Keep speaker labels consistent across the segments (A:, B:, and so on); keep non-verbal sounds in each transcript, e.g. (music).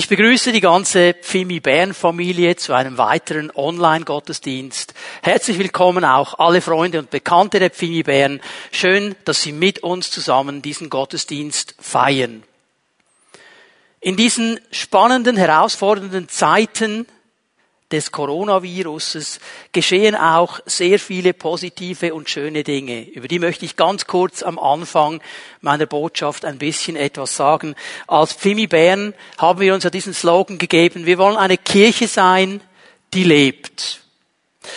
A: Ich begrüße die ganze Pfimi Bern Familie zu einem weiteren Online-Gottesdienst. Herzlich willkommen auch alle Freunde und Bekannte der Pfimi Bern. Schön, dass Sie mit uns zusammen diesen Gottesdienst feiern. In diesen spannenden, herausfordernden Zeiten des Coronaviruses geschehen auch sehr viele positive und schöne Dinge. Über die möchte ich ganz kurz am Anfang meiner Botschaft ein bisschen etwas sagen. Als Pfimi Bern haben wir uns ja diesen Slogan gegeben, wir wollen eine Kirche sein, die lebt.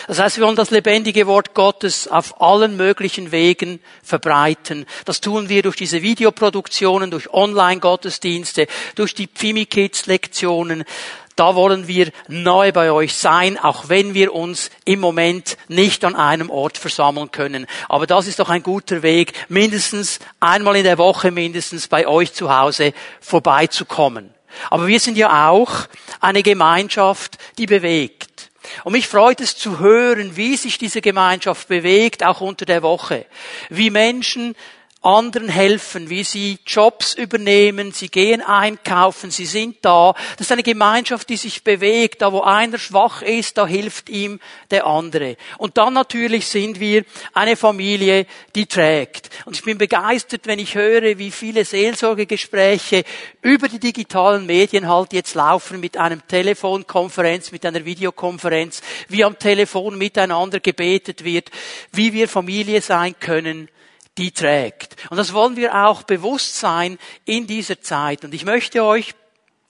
A: Das heißt, wir wollen das lebendige Wort Gottes auf allen möglichen Wegen verbreiten. Das tun wir durch diese Videoproduktionen, durch Online-Gottesdienste, durch die Pfimi Kids Lektionen. Da wollen wir neu bei euch sein, auch wenn wir uns im Moment nicht an einem Ort versammeln können. Aber das ist doch ein guter Weg, mindestens einmal in der Woche mindestens bei euch zu Hause vorbeizukommen. Aber wir sind ja auch eine Gemeinschaft, die bewegt. Und mich freut es zu hören, wie sich diese Gemeinschaft bewegt, auch unter der Woche. Wie Menschen anderen helfen, wie sie Jobs übernehmen, sie gehen einkaufen, sie sind da. Das ist eine Gemeinschaft, die sich bewegt. Da wo einer schwach ist, da hilft ihm der andere. Und dann natürlich sind wir eine Familie, die trägt. Und ich bin begeistert, wenn ich höre, wie viele Seelsorgegespräche über die digitalen Medien halt jetzt laufen mit einem Telefonkonferenz, mit einer Videokonferenz, wie am Telefon miteinander gebetet wird, wie wir Familie sein können, die trägt. Und das wollen wir auch bewusst sein in dieser Zeit. Und ich möchte euch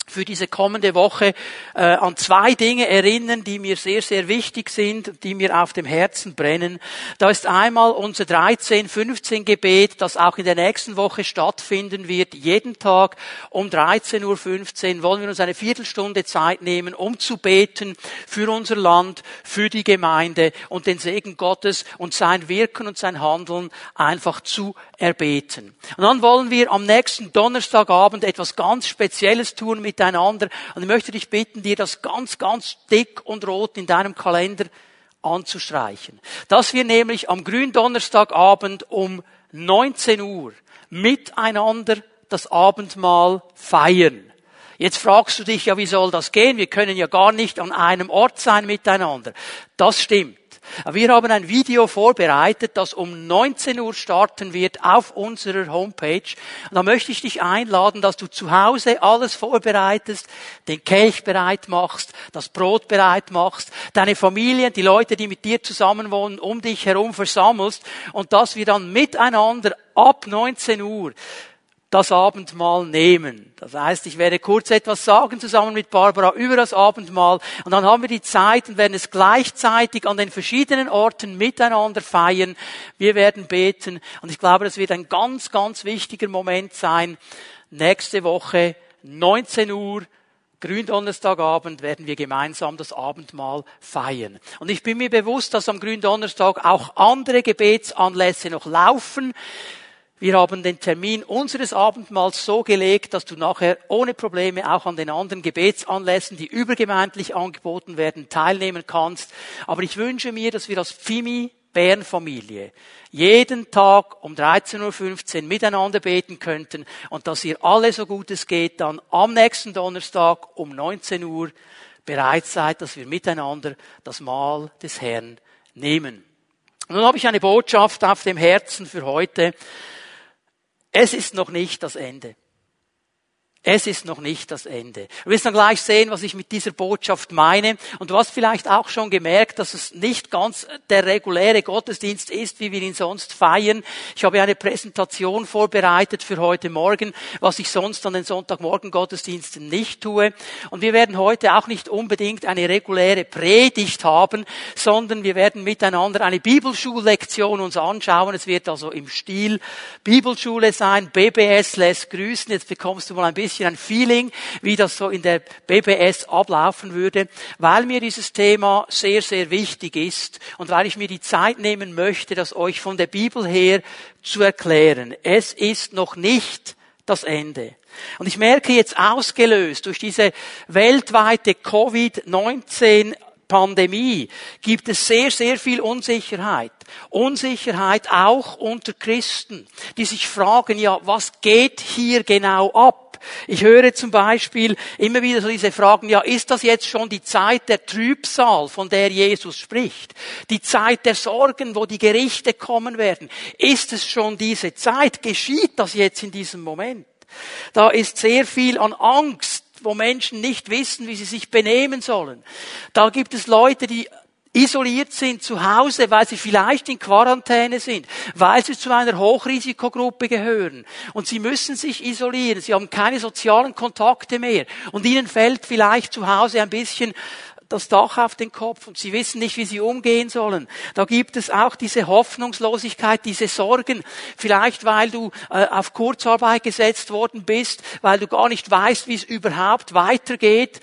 A: für diese kommende Woche äh, an zwei Dinge erinnern, die mir sehr, sehr wichtig sind, die mir auf dem Herzen brennen. Da ist einmal unser 13, 15 Gebet, das auch in der nächsten Woche stattfinden wird. Jeden Tag um 13.15 Uhr wollen wir uns eine Viertelstunde Zeit nehmen, um zu beten für unser Land, für die Gemeinde und den Segen Gottes und sein Wirken und sein Handeln einfach zu erbeten. Und dann wollen wir am nächsten Donnerstagabend etwas ganz Spezielles tun miteinander. Und ich möchte dich bitten, dir das ganz, ganz dick und rot in deinem Kalender anzustreichen. Dass wir nämlich am Gründonnerstagabend um 19 Uhr miteinander das Abendmahl feiern. Jetzt fragst du dich ja, wie soll das gehen? Wir können ja gar nicht an einem Ort sein miteinander. Das stimmt. Wir haben ein Video vorbereitet, das um 19 Uhr starten wird auf unserer Homepage. Und da möchte ich dich einladen, dass du zu Hause alles vorbereitest, den Kelch bereit machst, das Brot bereit machst, deine Familie, die Leute, die mit dir zusammenwohnen, um dich herum versammelst und dass wir dann miteinander ab 19 Uhr das Abendmahl nehmen. Das heißt, ich werde kurz etwas sagen zusammen mit Barbara über das Abendmahl und dann haben wir die Zeit und werden es gleichzeitig an den verschiedenen Orten miteinander feiern. Wir werden beten und ich glaube, das wird ein ganz, ganz wichtiger Moment sein. Nächste Woche, 19 Uhr, Gründonnerstagabend werden wir gemeinsam das Abendmahl feiern. Und ich bin mir bewusst, dass am Gründonnerstag auch andere Gebetsanlässe noch laufen. Wir haben den Termin unseres Abendmahls so gelegt, dass du nachher ohne Probleme auch an den anderen Gebetsanlässen, die übergemeindlich angeboten werden, teilnehmen kannst. Aber ich wünsche mir, dass wir als Pfimi Bärenfamilie jeden Tag um 13.15 Uhr miteinander beten könnten und dass ihr alle so gut es geht dann am nächsten Donnerstag um 19 Uhr bereit seid, dass wir miteinander das Mahl des Herrn nehmen. Nun habe ich eine Botschaft auf dem Herzen für heute. Es ist noch nicht das Ende. Es ist noch nicht das Ende. Wir wirst dann gleich sehen, was ich mit dieser Botschaft meine. Und du hast vielleicht auch schon gemerkt, dass es nicht ganz der reguläre Gottesdienst ist, wie wir ihn sonst feiern. Ich habe eine Präsentation vorbereitet für heute Morgen, was ich sonst an den Sonntagmorgen Gottesdiensten nicht tue. Und wir werden heute auch nicht unbedingt eine reguläre Predigt haben, sondern wir werden miteinander eine Bibelschullektion uns anschauen. Es wird also im Stil Bibelschule sein. BBS lässt grüßen. Jetzt bekommst du mal ein bisschen bisschen ein Feeling, wie das so in der BBS ablaufen würde, weil mir dieses Thema sehr, sehr wichtig ist und weil ich mir die Zeit nehmen möchte, das euch von der Bibel her zu erklären. Es ist noch nicht das Ende. Und ich merke jetzt ausgelöst durch diese weltweite Covid-19 Pandemie gibt es sehr, sehr viel Unsicherheit. Unsicherheit auch unter Christen, die sich fragen, ja, was geht hier genau ab? Ich höre zum Beispiel immer wieder so diese Fragen, ja, ist das jetzt schon die Zeit der Trübsal, von der Jesus spricht? Die Zeit der Sorgen, wo die Gerichte kommen werden? Ist es schon diese Zeit? Geschieht das jetzt in diesem Moment? Da ist sehr viel an Angst, wo Menschen nicht wissen, wie sie sich benehmen sollen. Da gibt es Leute, die isoliert sind zu Hause, weil sie vielleicht in Quarantäne sind, weil sie zu einer Hochrisikogruppe gehören. Und sie müssen sich isolieren. Sie haben keine sozialen Kontakte mehr. Und ihnen fällt vielleicht zu Hause ein bisschen das Dach auf den Kopf und sie wissen nicht, wie sie umgehen sollen. Da gibt es auch diese Hoffnungslosigkeit, diese Sorgen. Vielleicht weil du äh, auf Kurzarbeit gesetzt worden bist, weil du gar nicht weißt, wie es überhaupt weitergeht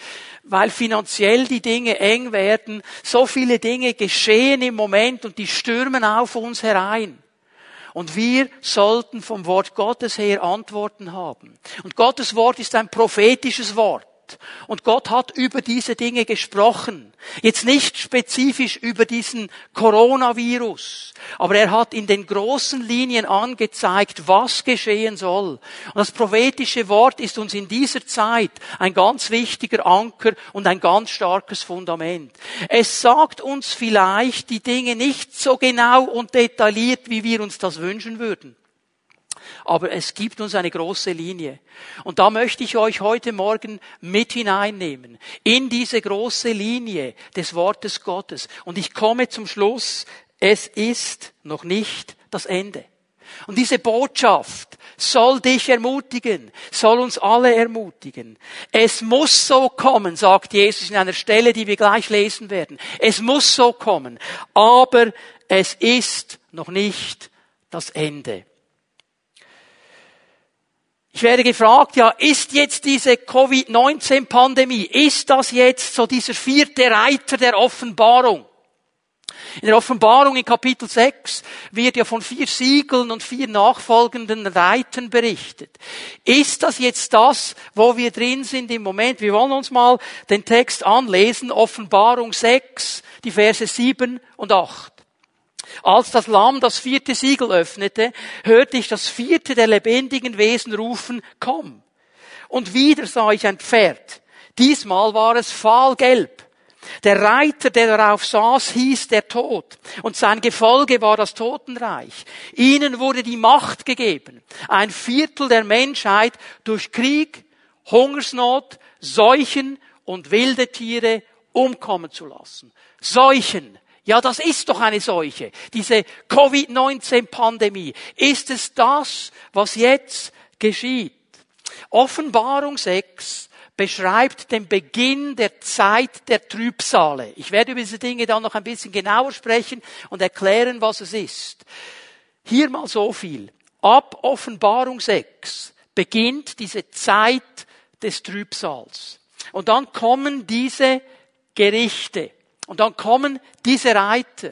A: weil finanziell die Dinge eng werden. So viele Dinge geschehen im Moment und die stürmen auf uns herein. Und wir sollten vom Wort Gottes her Antworten haben. Und Gottes Wort ist ein prophetisches Wort. Und Gott hat über diese Dinge gesprochen. Jetzt nicht spezifisch über diesen Coronavirus, aber er hat in den großen Linien angezeigt, was geschehen soll. Und das prophetische Wort ist uns in dieser Zeit ein ganz wichtiger Anker und ein ganz starkes Fundament. Es sagt uns vielleicht die Dinge nicht so genau und detailliert, wie wir uns das wünschen würden. Aber es gibt uns eine große Linie. Und da möchte ich euch heute Morgen mit hineinnehmen. In diese große Linie des Wortes Gottes. Und ich komme zum Schluss. Es ist noch nicht das Ende. Und diese Botschaft soll dich ermutigen, soll uns alle ermutigen. Es muss so kommen, sagt Jesus in einer Stelle, die wir gleich lesen werden. Es muss so kommen. Aber es ist noch nicht das Ende. Ich werde gefragt, ja, ist jetzt diese Covid-19-Pandemie, ist das jetzt so dieser vierte Reiter der Offenbarung? In der Offenbarung in Kapitel 6 wird ja von vier Siegeln und vier nachfolgenden Reitern berichtet. Ist das jetzt das, wo wir drin sind im Moment? Wir wollen uns mal den Text anlesen, Offenbarung 6, die Verse 7 und 8. Als das Lamm das vierte Siegel öffnete, hörte ich das vierte der lebendigen Wesen rufen, komm. Und wieder sah ich ein Pferd. Diesmal war es fahlgelb. Der Reiter, der darauf saß, hieß der Tod. Und sein Gefolge war das Totenreich. Ihnen wurde die Macht gegeben, ein Viertel der Menschheit durch Krieg, Hungersnot, Seuchen und wilde Tiere umkommen zu lassen. Seuchen, ja, das ist doch eine Seuche. Diese Covid-19-Pandemie. Ist es das, was jetzt geschieht? Offenbarung 6 beschreibt den Beginn der Zeit der Trübsale. Ich werde über diese Dinge dann noch ein bisschen genauer sprechen und erklären, was es ist. Hier mal so viel. Ab Offenbarung 6 beginnt diese Zeit des Trübsals. Und dann kommen diese Gerichte. Und dann kommen diese Reiter.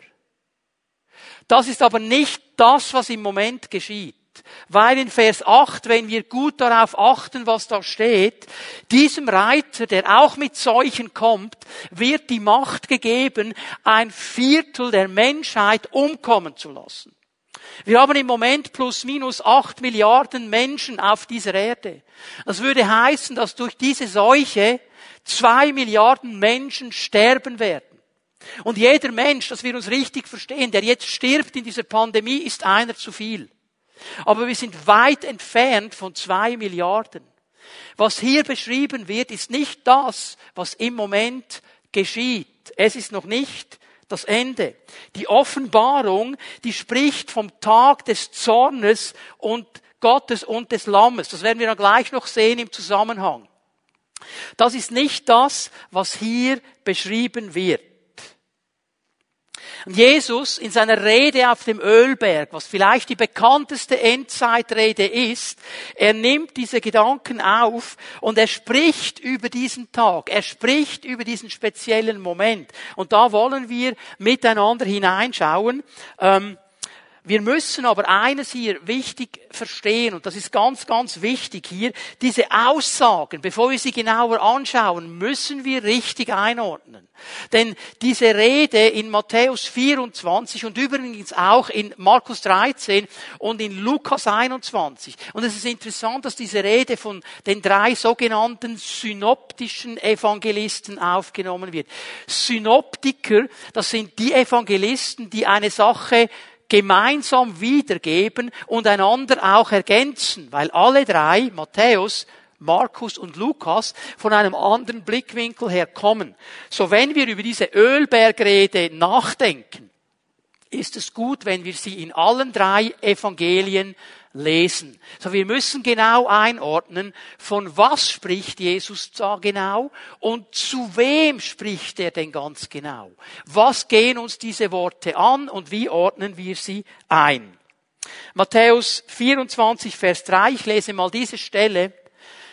A: Das ist aber nicht das, was im Moment geschieht. Weil in Vers 8, wenn wir gut darauf achten, was da steht, diesem Reiter, der auch mit Seuchen kommt, wird die Macht gegeben, ein Viertel der Menschheit umkommen zu lassen. Wir haben im Moment plus minus acht Milliarden Menschen auf dieser Erde. Das würde heißen, dass durch diese Seuche zwei Milliarden Menschen sterben werden. Und jeder Mensch, dass wir uns richtig verstehen, der jetzt stirbt in dieser Pandemie, ist einer zu viel. Aber wir sind weit entfernt von zwei Milliarden. Was hier beschrieben wird, ist nicht das, was im Moment geschieht. Es ist noch nicht das Ende. Die Offenbarung, die spricht vom Tag des Zornes und Gottes und des Lammes. Das werden wir dann gleich noch sehen im Zusammenhang. Das ist nicht das, was hier beschrieben wird. Und Jesus in seiner Rede auf dem Ölberg, was vielleicht die bekannteste Endzeitrede ist, er nimmt diese Gedanken auf und er spricht über diesen Tag, er spricht über diesen speziellen Moment. Und da wollen wir miteinander hineinschauen. Ähm, Wir müssen aber eines hier wichtig verstehen, und das ist ganz, ganz wichtig hier, diese Aussagen, bevor wir sie genauer anschauen, müssen wir richtig einordnen. Denn diese Rede in Matthäus 24 und übrigens auch in Markus 13 und in Lukas 21. Und es ist interessant, dass diese Rede von den drei sogenannten synoptischen Evangelisten aufgenommen wird. Synoptiker, das sind die Evangelisten, die eine Sache gemeinsam wiedergeben und einander auch ergänzen, weil alle drei, Matthäus, Markus und Lukas, von einem anderen Blickwinkel her kommen. So wenn wir über diese Ölbergrede nachdenken, ist es gut, wenn wir sie in allen drei Evangelien lesen. So, wir müssen genau einordnen, von was spricht Jesus da genau und zu wem spricht er denn ganz genau. Was gehen uns diese Worte an und wie ordnen wir sie ein? Matthäus 24, Vers 3, ich lese mal diese Stelle.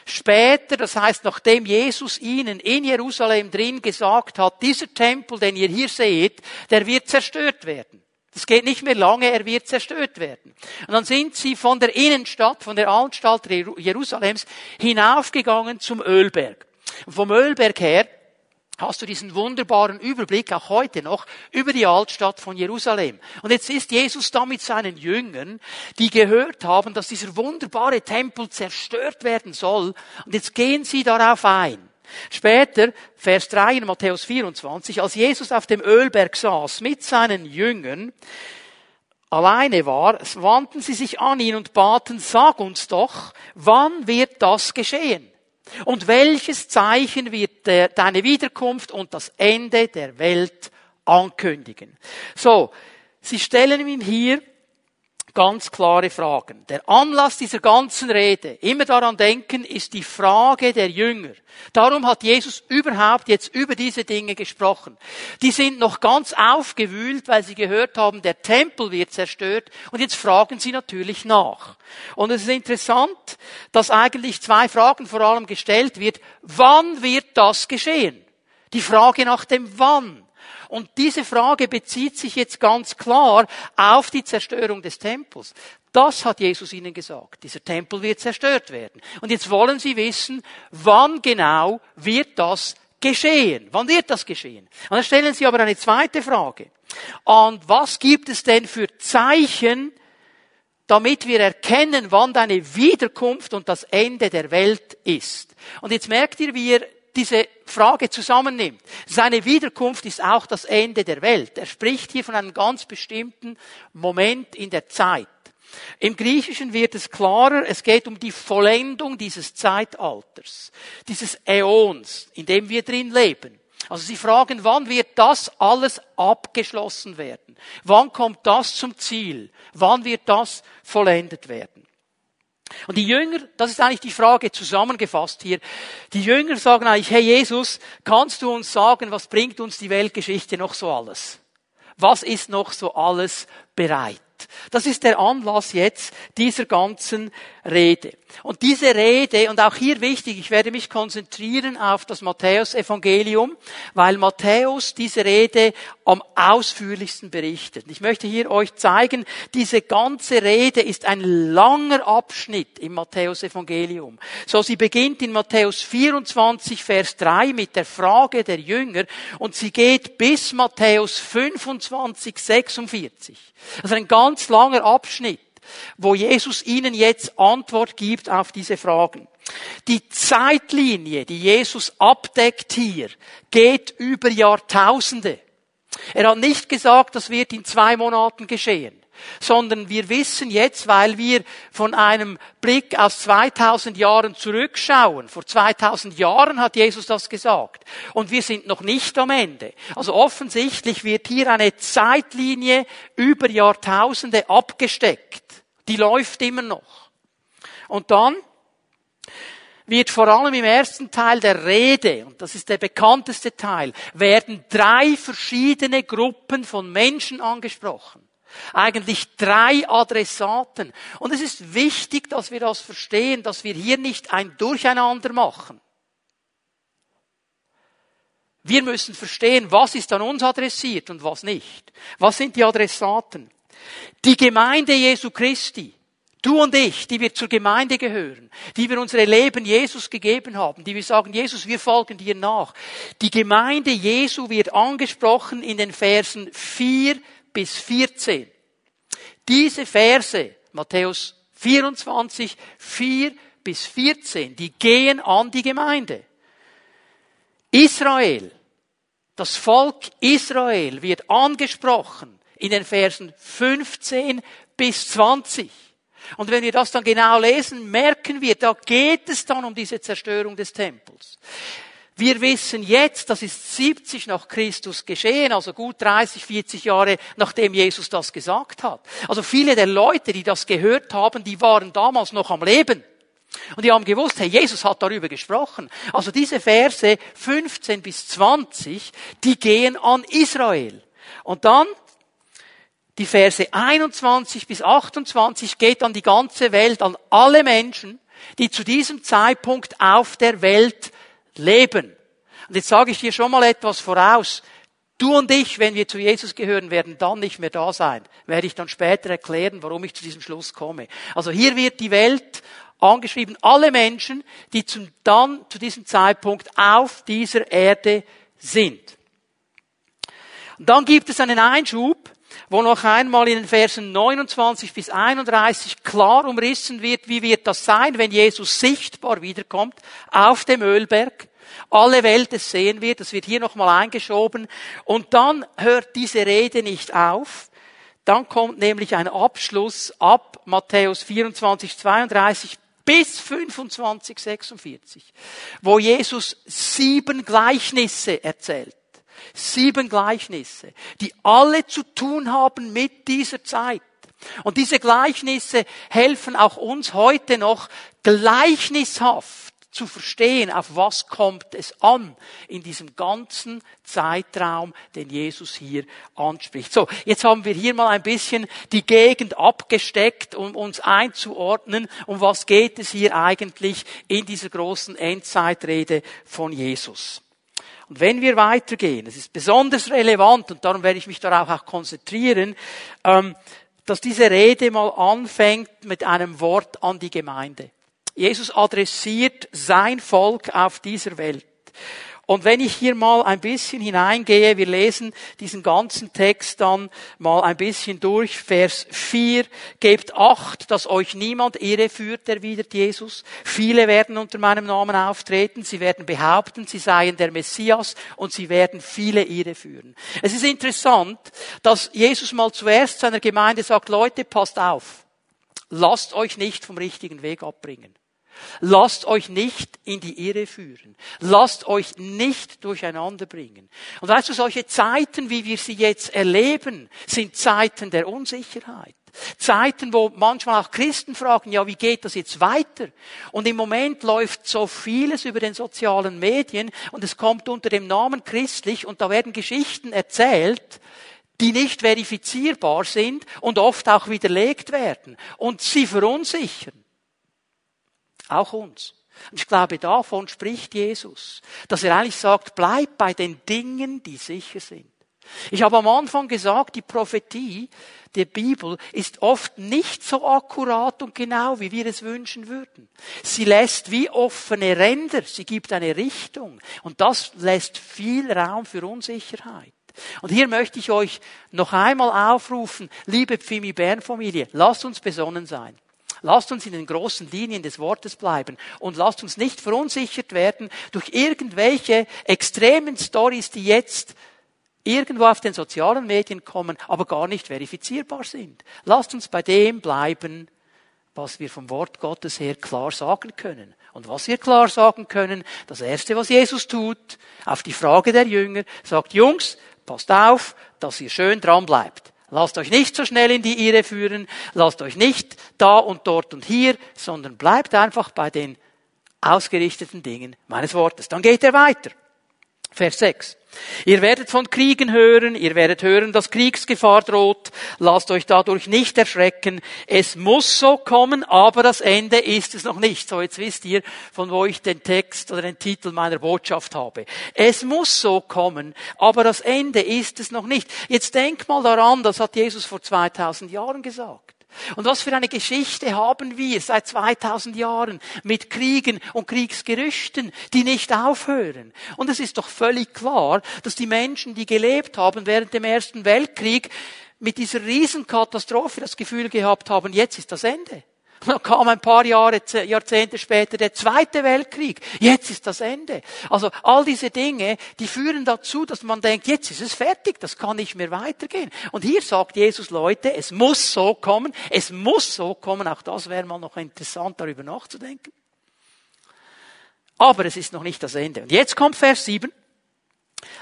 A: Später, das heißt, nachdem Jesus ihnen in Jerusalem drin gesagt hat, dieser Tempel, den ihr hier seht, der wird zerstört werden. Es geht nicht mehr lange, er wird zerstört werden. Und dann sind sie von der Innenstadt, von der Anstalt Jerusalems hinaufgegangen zum Ölberg. Und vom Ölberg her hast du diesen wunderbaren Überblick, auch heute noch, über die Altstadt von Jerusalem. Und jetzt ist Jesus da mit seinen Jüngern, die gehört haben, dass dieser wunderbare Tempel zerstört werden soll. Und jetzt gehen sie darauf ein. Später, Vers 3 in Matthäus 24, als Jesus auf dem Ölberg saß mit seinen Jüngern, alleine war, wandten sie sich an ihn und baten, sag uns doch, wann wird das geschehen? Und welches Zeichen wird der, deine Wiederkunft und das Ende der Welt ankündigen? So, sie stellen ihm hier ganz klare Fragen. Der Anlass dieser ganzen Rede, immer daran denken, ist die Frage der Jünger. Darum hat Jesus überhaupt jetzt über diese Dinge gesprochen. Die sind noch ganz aufgewühlt, weil sie gehört haben, der Tempel wird zerstört und jetzt fragen sie natürlich nach. Und es ist interessant, dass eigentlich zwei Fragen vor allem gestellt wird. Wann wird das geschehen? Die Frage nach dem Wann. Und diese Frage bezieht sich jetzt ganz klar auf die Zerstörung des Tempels. Das hat Jesus ihnen gesagt. Dieser Tempel wird zerstört werden. Und jetzt wollen sie wissen, wann genau wird das geschehen? Wann wird das geschehen? Und dann stellen sie aber eine zweite Frage. Und was gibt es denn für Zeichen, damit wir erkennen, wann deine Wiederkunft und das Ende der Welt ist? Und jetzt merkt ihr, wie ihr diese Frage zusammennimmt. Seine Wiederkunft ist auch das Ende der Welt. Er spricht hier von einem ganz bestimmten Moment in der Zeit. Im Griechischen wird es klarer, es geht um die Vollendung dieses Zeitalters, dieses Äons, in dem wir drin leben. Also Sie fragen, wann wird das alles abgeschlossen werden? Wann kommt das zum Ziel? Wann wird das vollendet werden? Und die Jünger, das ist eigentlich die Frage zusammengefasst hier. Die Jünger sagen eigentlich, hey Jesus, kannst du uns sagen, was bringt uns die Weltgeschichte noch so alles? Was ist noch so alles bereit? Das ist der Anlass jetzt dieser ganzen Rede. Und diese Rede, und auch hier wichtig, ich werde mich konzentrieren auf das Matthäus-Evangelium, weil Matthäus diese Rede am ausführlichsten berichtet. Ich möchte hier euch zeigen, diese ganze Rede ist ein langer Abschnitt im Matthäus-Evangelium. So, sie beginnt in Matthäus 24, Vers 3 mit der Frage der Jünger und sie geht bis Matthäus 25, 46. Also ein ganz langer Abschnitt wo Jesus ihnen jetzt Antwort gibt auf diese Fragen. Die Zeitlinie, die Jesus abdeckt hier, geht über Jahrtausende. Er hat nicht gesagt, das wird in zwei Monaten geschehen sondern wir wissen jetzt, weil wir von einem Blick aus 2000 Jahren zurückschauen. Vor 2000 Jahren hat Jesus das gesagt. Und wir sind noch nicht am Ende. Also offensichtlich wird hier eine Zeitlinie über Jahrtausende abgesteckt. Die läuft immer noch. Und dann wird vor allem im ersten Teil der Rede, und das ist der bekannteste Teil, werden drei verschiedene Gruppen von Menschen angesprochen. Eigentlich drei Adressaten. Und es ist wichtig, dass wir das verstehen, dass wir hier nicht ein Durcheinander machen. Wir müssen verstehen, was ist an uns adressiert und was nicht. Was sind die Adressaten? Die Gemeinde Jesu Christi, du und ich, die wir zur Gemeinde gehören, die wir unsere Leben Jesus gegeben haben, die wir sagen, Jesus, wir folgen dir nach. Die Gemeinde Jesu wird angesprochen in den Versen 4 bis 14. Diese Verse, Matthäus 24, 4 bis 14, die gehen an die Gemeinde. Israel, das Volk Israel wird angesprochen in den Versen 15 bis 20. Und wenn wir das dann genau lesen, merken wir, da geht es dann um diese Zerstörung des Tempels. Wir wissen jetzt, das ist 70 nach Christus geschehen, also gut 30, 40 Jahre nachdem Jesus das gesagt hat. Also viele der Leute, die das gehört haben, die waren damals noch am Leben. Und die haben gewusst, hey, Jesus hat darüber gesprochen. Also diese Verse 15 bis 20, die gehen an Israel. Und dann die Verse 21 bis 28 geht an die ganze Welt, an alle Menschen, die zu diesem Zeitpunkt auf der Welt leben. Und jetzt sage ich dir schon mal etwas voraus. Du und ich, wenn wir zu Jesus gehören, werden dann nicht mehr da sein. Werde ich dann später erklären, warum ich zu diesem Schluss komme. Also hier wird die Welt angeschrieben, alle Menschen, die zum, dann zu diesem Zeitpunkt auf dieser Erde sind. Und dann gibt es einen Einschub, wo noch einmal in den Versen 29 bis 31 klar umrissen wird, wie wird das sein, wenn Jesus sichtbar wiederkommt auf dem Ölberg. Alle Welt es sehen wird, das wird hier nochmal eingeschoben. Und dann hört diese Rede nicht auf. Dann kommt nämlich ein Abschluss ab Matthäus 24, 32 bis 25, 46, wo Jesus sieben Gleichnisse erzählt. Sieben Gleichnisse, die alle zu tun haben mit dieser Zeit. Und diese Gleichnisse helfen auch uns heute noch gleichnishaft zu verstehen, auf was kommt es an in diesem ganzen Zeitraum, den Jesus hier anspricht. So, jetzt haben wir hier mal ein bisschen die Gegend abgesteckt, um uns einzuordnen, um was geht es hier eigentlich in dieser großen Endzeitrede von Jesus. Und wenn wir weitergehen, es ist besonders relevant und darum werde ich mich darauf auch konzentrieren, ähm, dass diese Rede mal anfängt mit einem Wort an die Gemeinde. Jesus adressiert sein Volk auf dieser Welt. Und wenn ich hier mal ein bisschen hineingehe, wir lesen diesen ganzen Text dann mal ein bisschen durch, Vers 4, gebt acht, dass euch niemand irreführt, erwidert Jesus. Viele werden unter meinem Namen auftreten, sie werden behaupten, sie seien der Messias und sie werden viele irreführen. Es ist interessant, dass Jesus mal zuerst seiner Gemeinde sagt, Leute, passt auf. Lasst euch nicht vom richtigen Weg abbringen. Lasst euch nicht in die Irre führen. Lasst euch nicht durcheinander bringen. Und weißt du, solche Zeiten, wie wir sie jetzt erleben, sind Zeiten der Unsicherheit. Zeiten, wo manchmal auch Christen fragen, ja, wie geht das jetzt weiter? Und im Moment läuft so vieles über den sozialen Medien und es kommt unter dem Namen christlich und da werden Geschichten erzählt, die nicht verifizierbar sind und oft auch widerlegt werden und sie verunsichern. Auch uns. Und ich glaube, davon spricht Jesus, dass er eigentlich sagt, bleib bei den Dingen, die sicher sind. Ich habe am Anfang gesagt, die Prophetie der Bibel ist oft nicht so akkurat und genau, wie wir es wünschen würden. Sie lässt wie offene Ränder, sie gibt eine Richtung und das lässt viel Raum für Unsicherheit. Und hier möchte ich euch noch einmal aufrufen, liebe Pfimi Bern Familie, lasst uns besonnen sein. Lasst uns in den großen Linien des Wortes bleiben und lasst uns nicht verunsichert werden durch irgendwelche extremen Stories, die jetzt irgendwo auf den sozialen Medien kommen, aber gar nicht verifizierbar sind. Lasst uns bei dem bleiben, was wir vom Wort Gottes her klar sagen können. Und was wir klar sagen können, das Erste, was Jesus tut, auf die Frage der Jünger, sagt, Jungs, passt auf, dass ihr schön dran bleibt. Lasst euch nicht so schnell in die Irre führen, lasst euch nicht da und dort und hier, sondern bleibt einfach bei den ausgerichteten Dingen meines Wortes. Dann geht er weiter. Vers 6. Ihr werdet von Kriegen hören, ihr werdet hören, dass Kriegsgefahr droht. Lasst euch dadurch nicht erschrecken. Es muss so kommen, aber das Ende ist es noch nicht. So, jetzt wisst ihr, von wo ich den Text oder den Titel meiner Botschaft habe. Es muss so kommen, aber das Ende ist es noch nicht. Jetzt denk mal daran, das hat Jesus vor 2000 Jahren gesagt. Und was für eine Geschichte haben wir seit 2000 Jahren mit Kriegen und Kriegsgerüchten, die nicht aufhören. Und es ist doch völlig klar, dass die Menschen, die gelebt haben während dem Ersten Weltkrieg, mit dieser Riesenkatastrophe das Gefühl gehabt haben, jetzt ist das Ende. (laughs) Dann kam ein paar Jahre, Jahrzehnte später der Zweite Weltkrieg. Jetzt ist das Ende. Also all diese Dinge, die führen dazu, dass man denkt, jetzt ist es fertig, das kann nicht mehr weitergehen. Und hier sagt Jesus, Leute, es muss so kommen, es muss so kommen. Auch das wäre mal noch interessant, darüber nachzudenken. Aber es ist noch nicht das Ende. Und jetzt kommt Vers 7.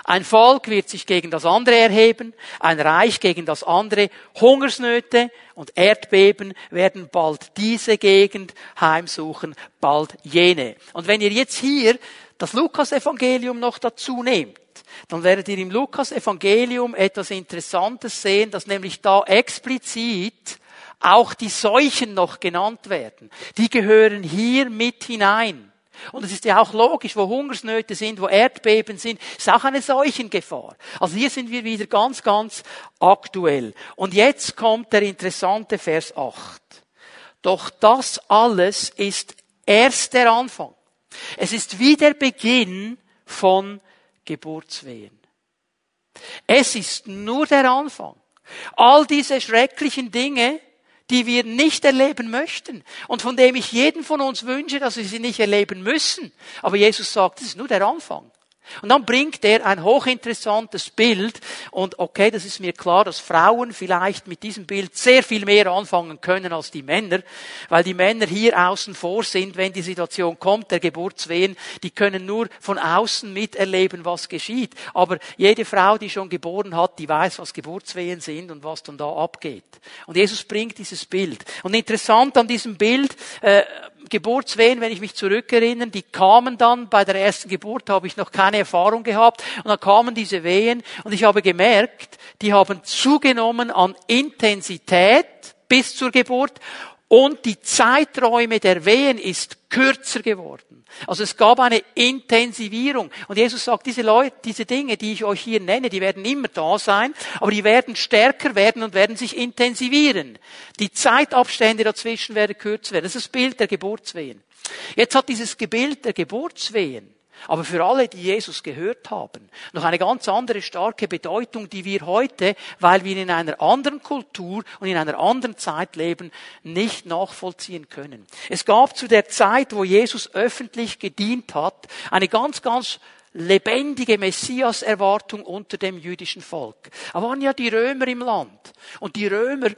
A: Ein Volk wird sich gegen das andere erheben, ein Reich gegen das andere. Hungersnöte und Erdbeben werden bald diese Gegend heimsuchen, bald jene. Und wenn ihr jetzt hier das Lukas-Evangelium noch dazu nehmt, dann werdet ihr im Lukas-Evangelium etwas Interessantes sehen, dass nämlich da explizit auch die Seuchen noch genannt werden. Die gehören hier mit hinein. Und es ist ja auch logisch, wo Hungersnöte sind, wo Erdbeben sind, ist auch eine Seuchengefahr. Also hier sind wir wieder ganz, ganz aktuell. Und jetzt kommt der interessante Vers 8. Doch das alles ist erst der Anfang. Es ist wie der Beginn von Geburtswehen. Es ist nur der Anfang. All diese schrecklichen Dinge, die wir nicht erleben möchten und von dem ich jeden von uns wünsche, dass wir sie nicht erleben müssen. Aber Jesus sagt, das ist nur der Anfang. Und dann bringt er ein hochinteressantes Bild. Und okay, das ist mir klar, dass Frauen vielleicht mit diesem Bild sehr viel mehr anfangen können als die Männer, weil die Männer hier außen vor sind, wenn die Situation kommt, der Geburtswehen, die können nur von außen miterleben, was geschieht. Aber jede Frau, die schon geboren hat, die weiß, was Geburtswehen sind und was dann da abgeht. Und Jesus bringt dieses Bild. Und interessant an diesem Bild, äh, Geburtswehen, wenn ich mich zurückerinnere, die kamen dann, bei der ersten Geburt habe ich noch keine Erfahrung gehabt, und dann kamen diese Wehen, und ich habe gemerkt, die haben zugenommen an Intensität bis zur Geburt, und die Zeiträume der Wehen ist kürzer geworden. Also es gab eine Intensivierung. Und Jesus sagt, diese Leute, diese Dinge, die ich euch hier nenne, die werden immer da sein, aber die werden stärker werden und werden sich intensivieren. Die Zeitabstände dazwischen werden kürzer werden. Das ist das Bild der Geburtswehen. Jetzt hat dieses Gebild der Geburtswehen aber für alle, die Jesus gehört haben, noch eine ganz andere starke Bedeutung, die wir heute, weil wir in einer anderen Kultur und in einer anderen Zeit leben, nicht nachvollziehen können. Es gab zu der Zeit, wo Jesus öffentlich gedient hat, eine ganz, ganz lebendige Messias-Erwartung unter dem jüdischen Volk. Da waren ja die Römer im Land. Und die Römer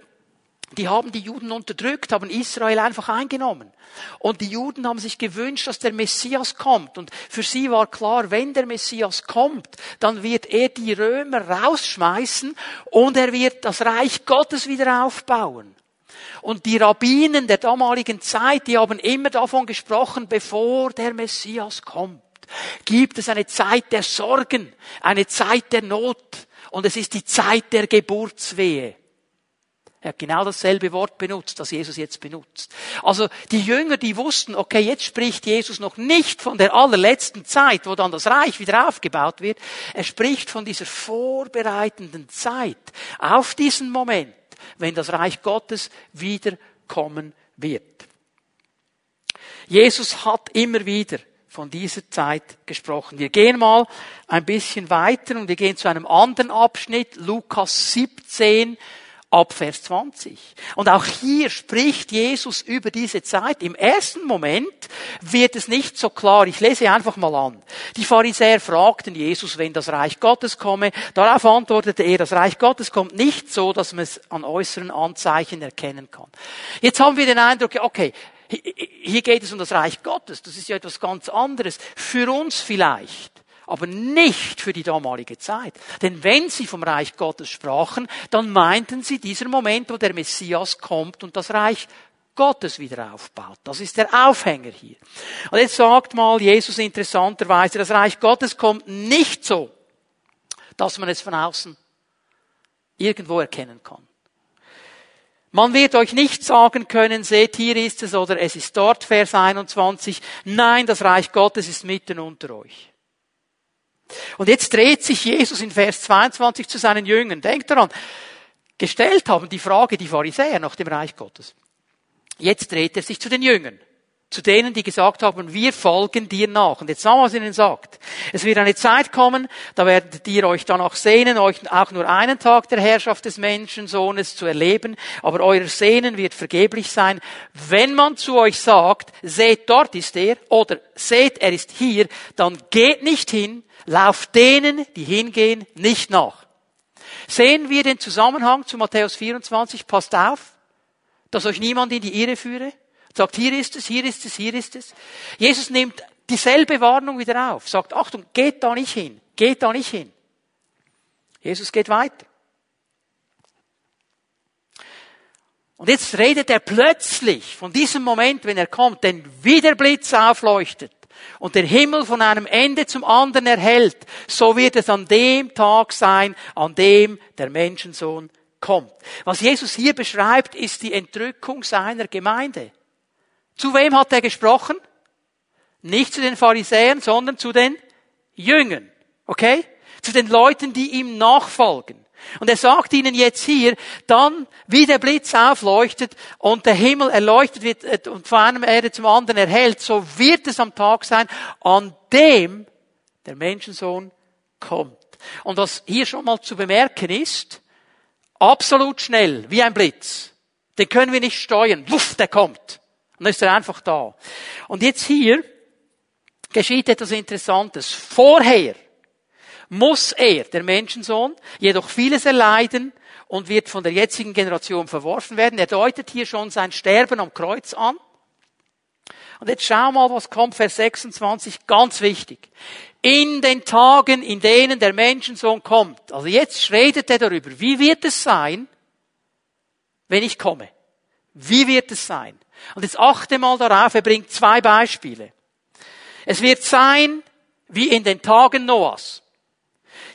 A: die haben die Juden unterdrückt, haben Israel einfach eingenommen. Und die Juden haben sich gewünscht, dass der Messias kommt. Und für sie war klar, wenn der Messias kommt, dann wird er die Römer rausschmeißen und er wird das Reich Gottes wieder aufbauen. Und die Rabbinen der damaligen Zeit, die haben immer davon gesprochen, bevor der Messias kommt, gibt es eine Zeit der Sorgen, eine Zeit der Not. Und es ist die Zeit der Geburtswehe. Er hat genau dasselbe Wort benutzt, das Jesus jetzt benutzt. Also die Jünger, die wussten, okay, jetzt spricht Jesus noch nicht von der allerletzten Zeit, wo dann das Reich wieder aufgebaut wird. Er spricht von dieser vorbereitenden Zeit auf diesen Moment, wenn das Reich Gottes wiederkommen wird. Jesus hat immer wieder von dieser Zeit gesprochen. Wir gehen mal ein bisschen weiter und wir gehen zu einem anderen Abschnitt, Lukas 17, ab Vers 20. Und auch hier spricht Jesus über diese Zeit. Im ersten Moment wird es nicht so klar. Ich lese einfach mal an. Die Pharisäer fragten Jesus, wenn das Reich Gottes komme. Darauf antwortete er, das Reich Gottes kommt nicht so, dass man es an äußeren Anzeichen erkennen kann. Jetzt haben wir den Eindruck, okay, hier geht es um das Reich Gottes. Das ist ja etwas ganz anderes. Für uns vielleicht aber nicht für die damalige Zeit. Denn wenn sie vom Reich Gottes sprachen, dann meinten sie dieser Moment, wo der Messias kommt und das Reich Gottes wieder aufbaut. Das ist der Aufhänger hier. Und jetzt sagt mal Jesus interessanterweise, das Reich Gottes kommt nicht so, dass man es von außen irgendwo erkennen kann. Man wird euch nicht sagen können, seht, hier ist es oder es ist dort, Vers 21. Nein, das Reich Gottes ist mitten unter euch. Und jetzt dreht sich Jesus in Vers 22 zu seinen Jüngern. Denkt daran, gestellt haben die Frage die Pharisäer nach dem Reich Gottes. Jetzt dreht er sich zu den Jüngern. Zu denen, die gesagt haben, wir folgen dir nach. Und jetzt sagen wir, was ihnen sagt. Es wird eine Zeit kommen, da werdet ihr euch danach sehnen, euch auch nur einen Tag der Herrschaft des Menschensohnes zu erleben, aber euer Sehnen wird vergeblich sein. Wenn man zu euch sagt, seht, dort ist er, oder seht, er ist hier, dann geht nicht hin, lauft denen, die hingehen, nicht nach. Sehen wir den Zusammenhang zu Matthäus 24, passt auf, dass euch niemand in die Irre führe. Sagt, hier ist es, hier ist es, hier ist es. Jesus nimmt dieselbe Warnung wieder auf. Sagt, Achtung, geht da nicht hin. Geht da nicht hin. Jesus geht weiter. Und jetzt redet er plötzlich von diesem Moment, wenn er kommt, denn wie der Blitz aufleuchtet und der Himmel von einem Ende zum anderen erhält, so wird es an dem Tag sein, an dem der Menschensohn kommt. Was Jesus hier beschreibt, ist die Entrückung seiner Gemeinde. Zu wem hat er gesprochen? Nicht zu den Pharisäern, sondern zu den Jüngern. Okay? Zu den Leuten, die ihm nachfolgen. Und er sagt ihnen jetzt hier, dann, wie der Blitz aufleuchtet und der Himmel erleuchtet wird äh, und von einem Erde zum anderen erhält, so wird es am Tag sein, an dem der Menschensohn kommt. Und was hier schon mal zu bemerken ist, absolut schnell, wie ein Blitz. Den können wir nicht steuern. Wuff, der kommt. Und dann ist er einfach da. Und jetzt hier geschieht etwas Interessantes. Vorher muss er, der Menschensohn, jedoch vieles erleiden und wird von der jetzigen Generation verworfen werden. Er deutet hier schon sein Sterben am Kreuz an. Und jetzt schau mal, was kommt, Vers 26, ganz wichtig. In den Tagen, in denen der Menschensohn kommt. Also jetzt redet er darüber. Wie wird es sein, wenn ich komme? Wie wird es sein? Und jetzt achte mal darauf, er bringt zwei Beispiele. Es wird sein, wie in den Tagen Noahs.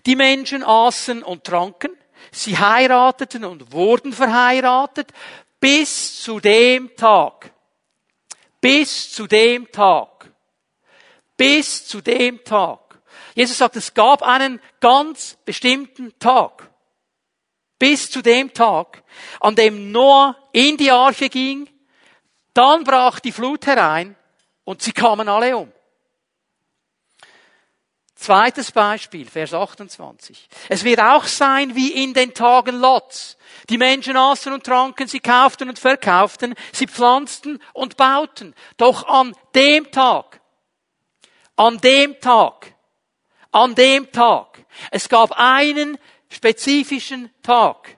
A: Die Menschen aßen und tranken, sie heirateten und wurden verheiratet, bis zu dem Tag. Bis zu dem Tag. Bis zu dem Tag. Jesus sagt, es gab einen ganz bestimmten Tag. Bis zu dem Tag, an dem Noah in die Arche ging, dann brach die Flut herein und sie kamen alle um. Zweites Beispiel, Vers 28. Es wird auch sein wie in den Tagen Lots. Die Menschen aßen und tranken, sie kauften und verkauften, sie pflanzten und bauten. Doch an dem Tag, an dem Tag, an dem Tag, es gab einen spezifischen Tag,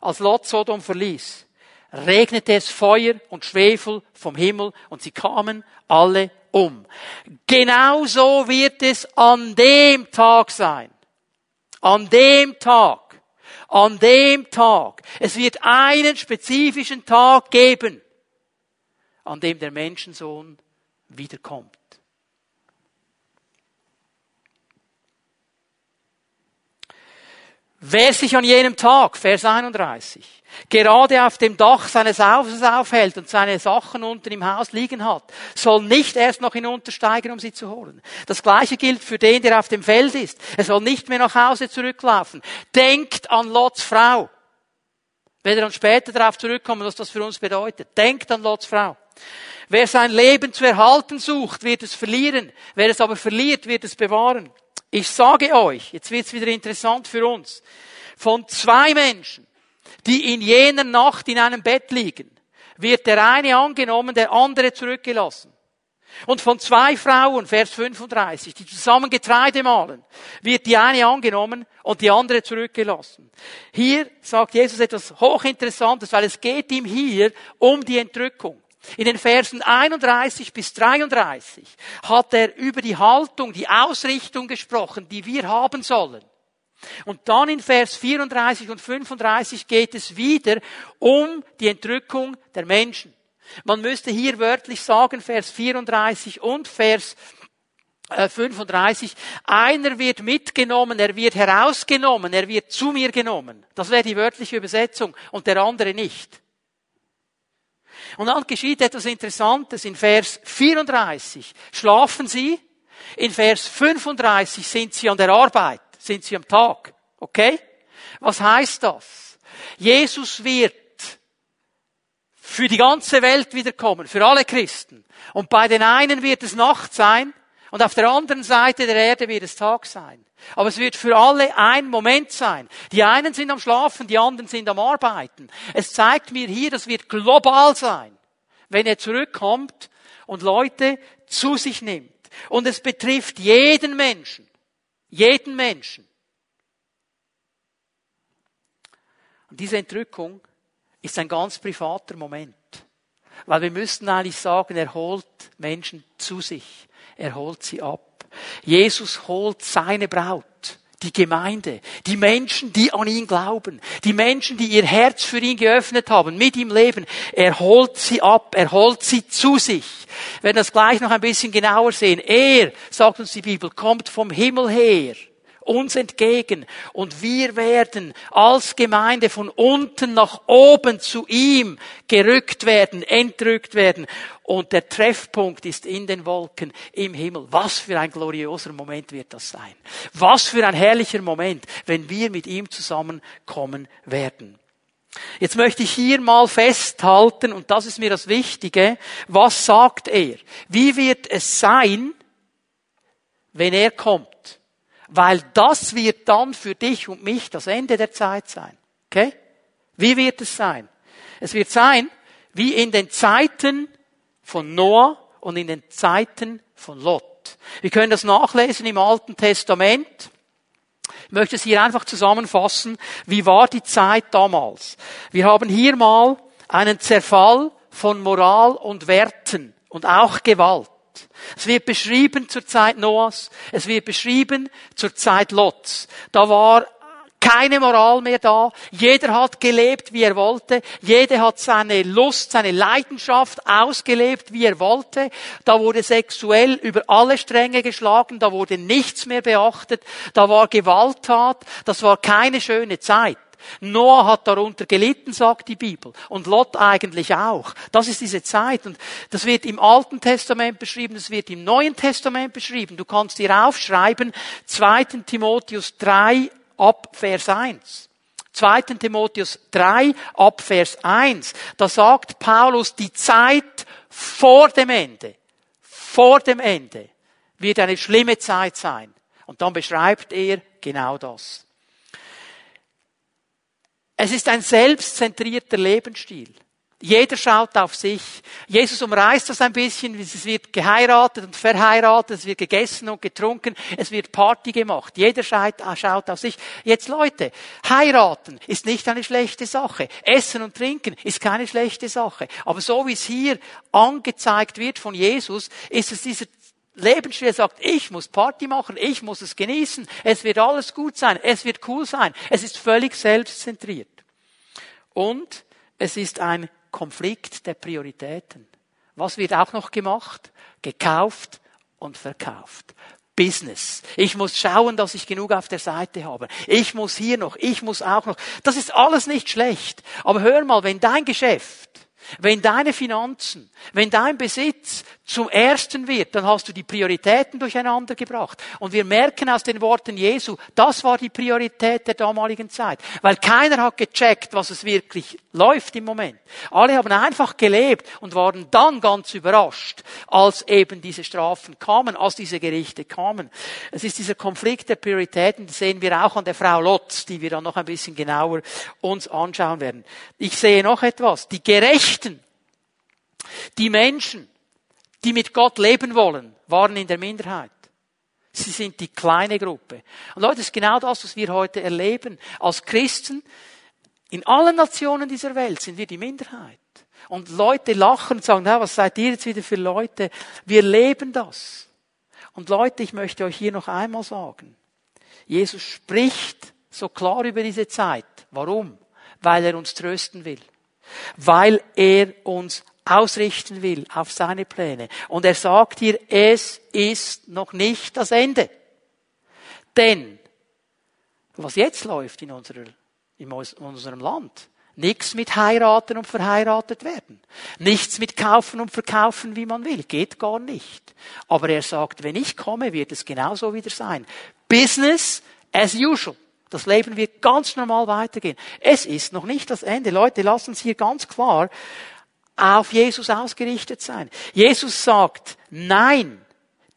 A: als Lot Sodom verließ regnete es Feuer und Schwefel vom Himmel und sie kamen alle um. Genauso wird es an dem Tag sein. An dem Tag. An dem Tag. Es wird einen spezifischen Tag geben, an dem der Menschensohn wiederkommt. Wer sich an jenem Tag, Vers 31, gerade auf dem Dach seines Hauses aufhält und seine Sachen unten im Haus liegen hat, soll nicht erst noch hinuntersteigen, um sie zu holen. Das gleiche gilt für den, der auf dem Feld ist. Er soll nicht mehr nach Hause zurücklaufen. Denkt an Lots Frau. Wenn er dann später darauf zurückkommen, was das für uns bedeutet. Denkt an Lots Frau. Wer sein Leben zu erhalten sucht, wird es verlieren. Wer es aber verliert, wird es bewahren. Ich sage euch, jetzt wird es wieder interessant für uns, von zwei Menschen, die in jener Nacht in einem Bett liegen, wird der eine angenommen, der andere zurückgelassen. Und von zwei Frauen, Vers 35, die zusammen Getreide mahlen, wird die eine angenommen und die andere zurückgelassen. Hier sagt Jesus etwas hochinteressantes, weil es geht ihm hier um die Entrückung. In den Versen 31 bis 33 hat er über die Haltung, die Ausrichtung gesprochen, die wir haben sollen. Und dann in Vers 34 und 35 geht es wieder um die Entrückung der Menschen. Man müsste hier wörtlich sagen, Vers 34 und Vers 35, einer wird mitgenommen, er wird herausgenommen, er wird zu mir genommen. Das wäre die wörtliche Übersetzung und der andere nicht. Und dann geschieht etwas Interessantes. In Vers 34 schlafen sie, in Vers 35 sind sie an der Arbeit, sind sie am Tag. Okay? Was heißt das? Jesus wird für die ganze Welt wiederkommen, für alle Christen. Und bei den einen wird es Nacht sein und auf der anderen Seite der Erde wird es Tag sein. Aber es wird für alle ein Moment sein. Die einen sind am Schlafen, die anderen sind am Arbeiten. Es zeigt mir hier, das wird global sein, wenn er zurückkommt und Leute zu sich nimmt. Und es betrifft jeden Menschen. Jeden Menschen. Und diese Entrückung ist ein ganz privater Moment. Weil wir müssten eigentlich sagen, er holt Menschen zu sich. Er holt sie ab. Jesus holt seine Braut, die Gemeinde, die Menschen, die an ihn glauben, die Menschen, die ihr Herz für ihn geöffnet haben, mit ihm leben. Er holt sie ab, er holt sie zu sich. Wir werden das gleich noch ein bisschen genauer sehen. Er, sagt uns die Bibel, kommt vom Himmel her uns entgegen und wir werden als Gemeinde von unten nach oben zu ihm gerückt werden, entrückt werden und der Treffpunkt ist in den Wolken im Himmel. Was für ein glorioser Moment wird das sein. Was für ein herrlicher Moment, wenn wir mit ihm zusammenkommen werden. Jetzt möchte ich hier mal festhalten, und das ist mir das Wichtige, was sagt er? Wie wird es sein, wenn er kommt? Weil das wird dann für dich und mich das Ende der Zeit sein. Okay? Wie wird es sein? Es wird sein, wie in den Zeiten von Noah und in den Zeiten von Lot. Wir können das nachlesen im Alten Testament. Ich möchte es hier einfach zusammenfassen. Wie war die Zeit damals? Wir haben hier mal einen Zerfall von Moral und Werten und auch Gewalt. Es wird beschrieben zur Zeit Noahs, es wird beschrieben zur Zeit Lots. Da war keine Moral mehr da. Jeder hat gelebt, wie er wollte. Jeder hat seine Lust, seine Leidenschaft ausgelebt, wie er wollte. Da wurde sexuell über alle Stränge geschlagen. Da wurde nichts mehr beachtet. Da war Gewalttat. Das war keine schöne Zeit. Noah hat darunter gelitten, sagt die Bibel. Und Lot eigentlich auch. Das ist diese Zeit. Und das wird im Alten Testament beschrieben, das wird im Neuen Testament beschrieben. Du kannst dir aufschreiben, 2. Timotheus 3 ab Vers 1. 2. Timotheus 3 ab Vers 1. Da sagt Paulus, die Zeit vor dem Ende, vor dem Ende wird eine schlimme Zeit sein. Und dann beschreibt er genau das. Es ist ein selbstzentrierter Lebensstil. Jeder schaut auf sich. Jesus umreißt das ein bisschen. Es wird geheiratet und verheiratet. Es wird gegessen und getrunken. Es wird Party gemacht. Jeder schaut auf sich. Jetzt Leute, heiraten ist nicht eine schlechte Sache. Essen und trinken ist keine schlechte Sache. Aber so wie es hier angezeigt wird von Jesus, ist es dieser Lebensstil sagt, ich muss Party machen, ich muss es genießen, es wird alles gut sein, es wird cool sein. Es ist völlig selbstzentriert. Und es ist ein Konflikt der Prioritäten. Was wird auch noch gemacht? Gekauft und verkauft. Business. Ich muss schauen, dass ich genug auf der Seite habe. Ich muss hier noch, ich muss auch noch. Das ist alles nicht schlecht. Aber hör mal, wenn dein Geschäft, wenn deine Finanzen, wenn dein Besitz zum Ersten wird, dann hast du die Prioritäten durcheinander gebracht. Und wir merken aus den Worten Jesu, das war die Priorität der damaligen Zeit. Weil keiner hat gecheckt, was es wirklich läuft im Moment. Alle haben einfach gelebt und waren dann ganz überrascht, als eben diese Strafen kamen, als diese Gerichte kamen. Es ist dieser Konflikt der Prioritäten, das sehen wir auch an der Frau Lotz, die wir dann noch ein bisschen genauer uns anschauen werden. Ich sehe noch etwas. Die Gerechten, die Menschen, die mit Gott leben wollen, waren in der Minderheit. Sie sind die kleine Gruppe. Und Leute, das ist genau das, was wir heute erleben. Als Christen, in allen Nationen dieser Welt sind wir die Minderheit. Und Leute lachen und sagen, na, was seid ihr jetzt wieder für Leute? Wir leben das. Und Leute, ich möchte euch hier noch einmal sagen, Jesus spricht so klar über diese Zeit. Warum? Weil er uns trösten will. Weil er uns ausrichten will auf seine Pläne. Und er sagt hier, es ist noch nicht das Ende. Denn was jetzt läuft in, unserer, in unserem Land, Nichts mit heiraten und verheiratet werden. Nichts mit kaufen und verkaufen, wie man will. Geht gar nicht. Aber er sagt, wenn ich komme, wird es genauso wieder sein. Business as usual. Das Leben wird ganz normal weitergehen. Es ist noch nicht das Ende. Leute, lasst uns hier ganz klar auf Jesus ausgerichtet sein. Jesus sagt, nein,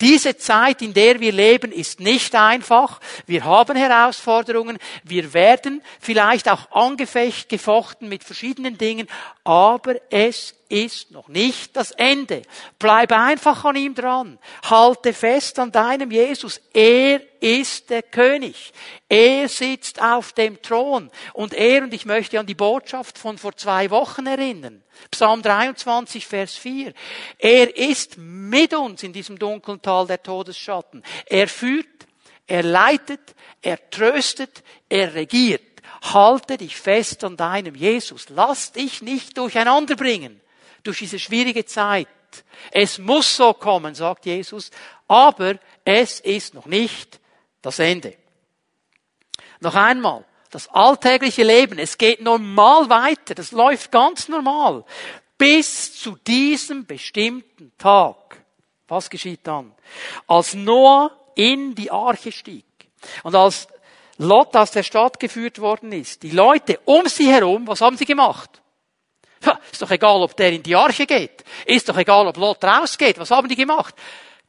A: diese Zeit, in der wir leben, ist nicht einfach. Wir haben Herausforderungen. Wir werden vielleicht auch angefecht, gefochten mit verschiedenen Dingen. Aber es ist noch nicht das Ende. Bleib einfach an ihm dran. Halte fest an deinem Jesus. Er ist der König. Er sitzt auf dem Thron. Und er, und ich möchte an die Botschaft von vor zwei Wochen erinnern. Psalm 23, Vers 4. Er ist mit uns in diesem dunklen Tal der Todesschatten. Er führt, er leitet, er tröstet, er regiert. Halte dich fest an deinem Jesus. Lass dich nicht durcheinander bringen durch diese schwierige Zeit. Es muss so kommen, sagt Jesus, aber es ist noch nicht das Ende. Noch einmal, das alltägliche Leben, es geht normal weiter, das läuft ganz normal, bis zu diesem bestimmten Tag. Was geschieht dann? Als Noah in die Arche stieg und als Lot aus der Stadt geführt worden ist, die Leute um sie herum, was haben sie gemacht? Ist doch egal, ob der in die Arche geht. Ist doch egal, ob Lot rausgeht. Was haben die gemacht?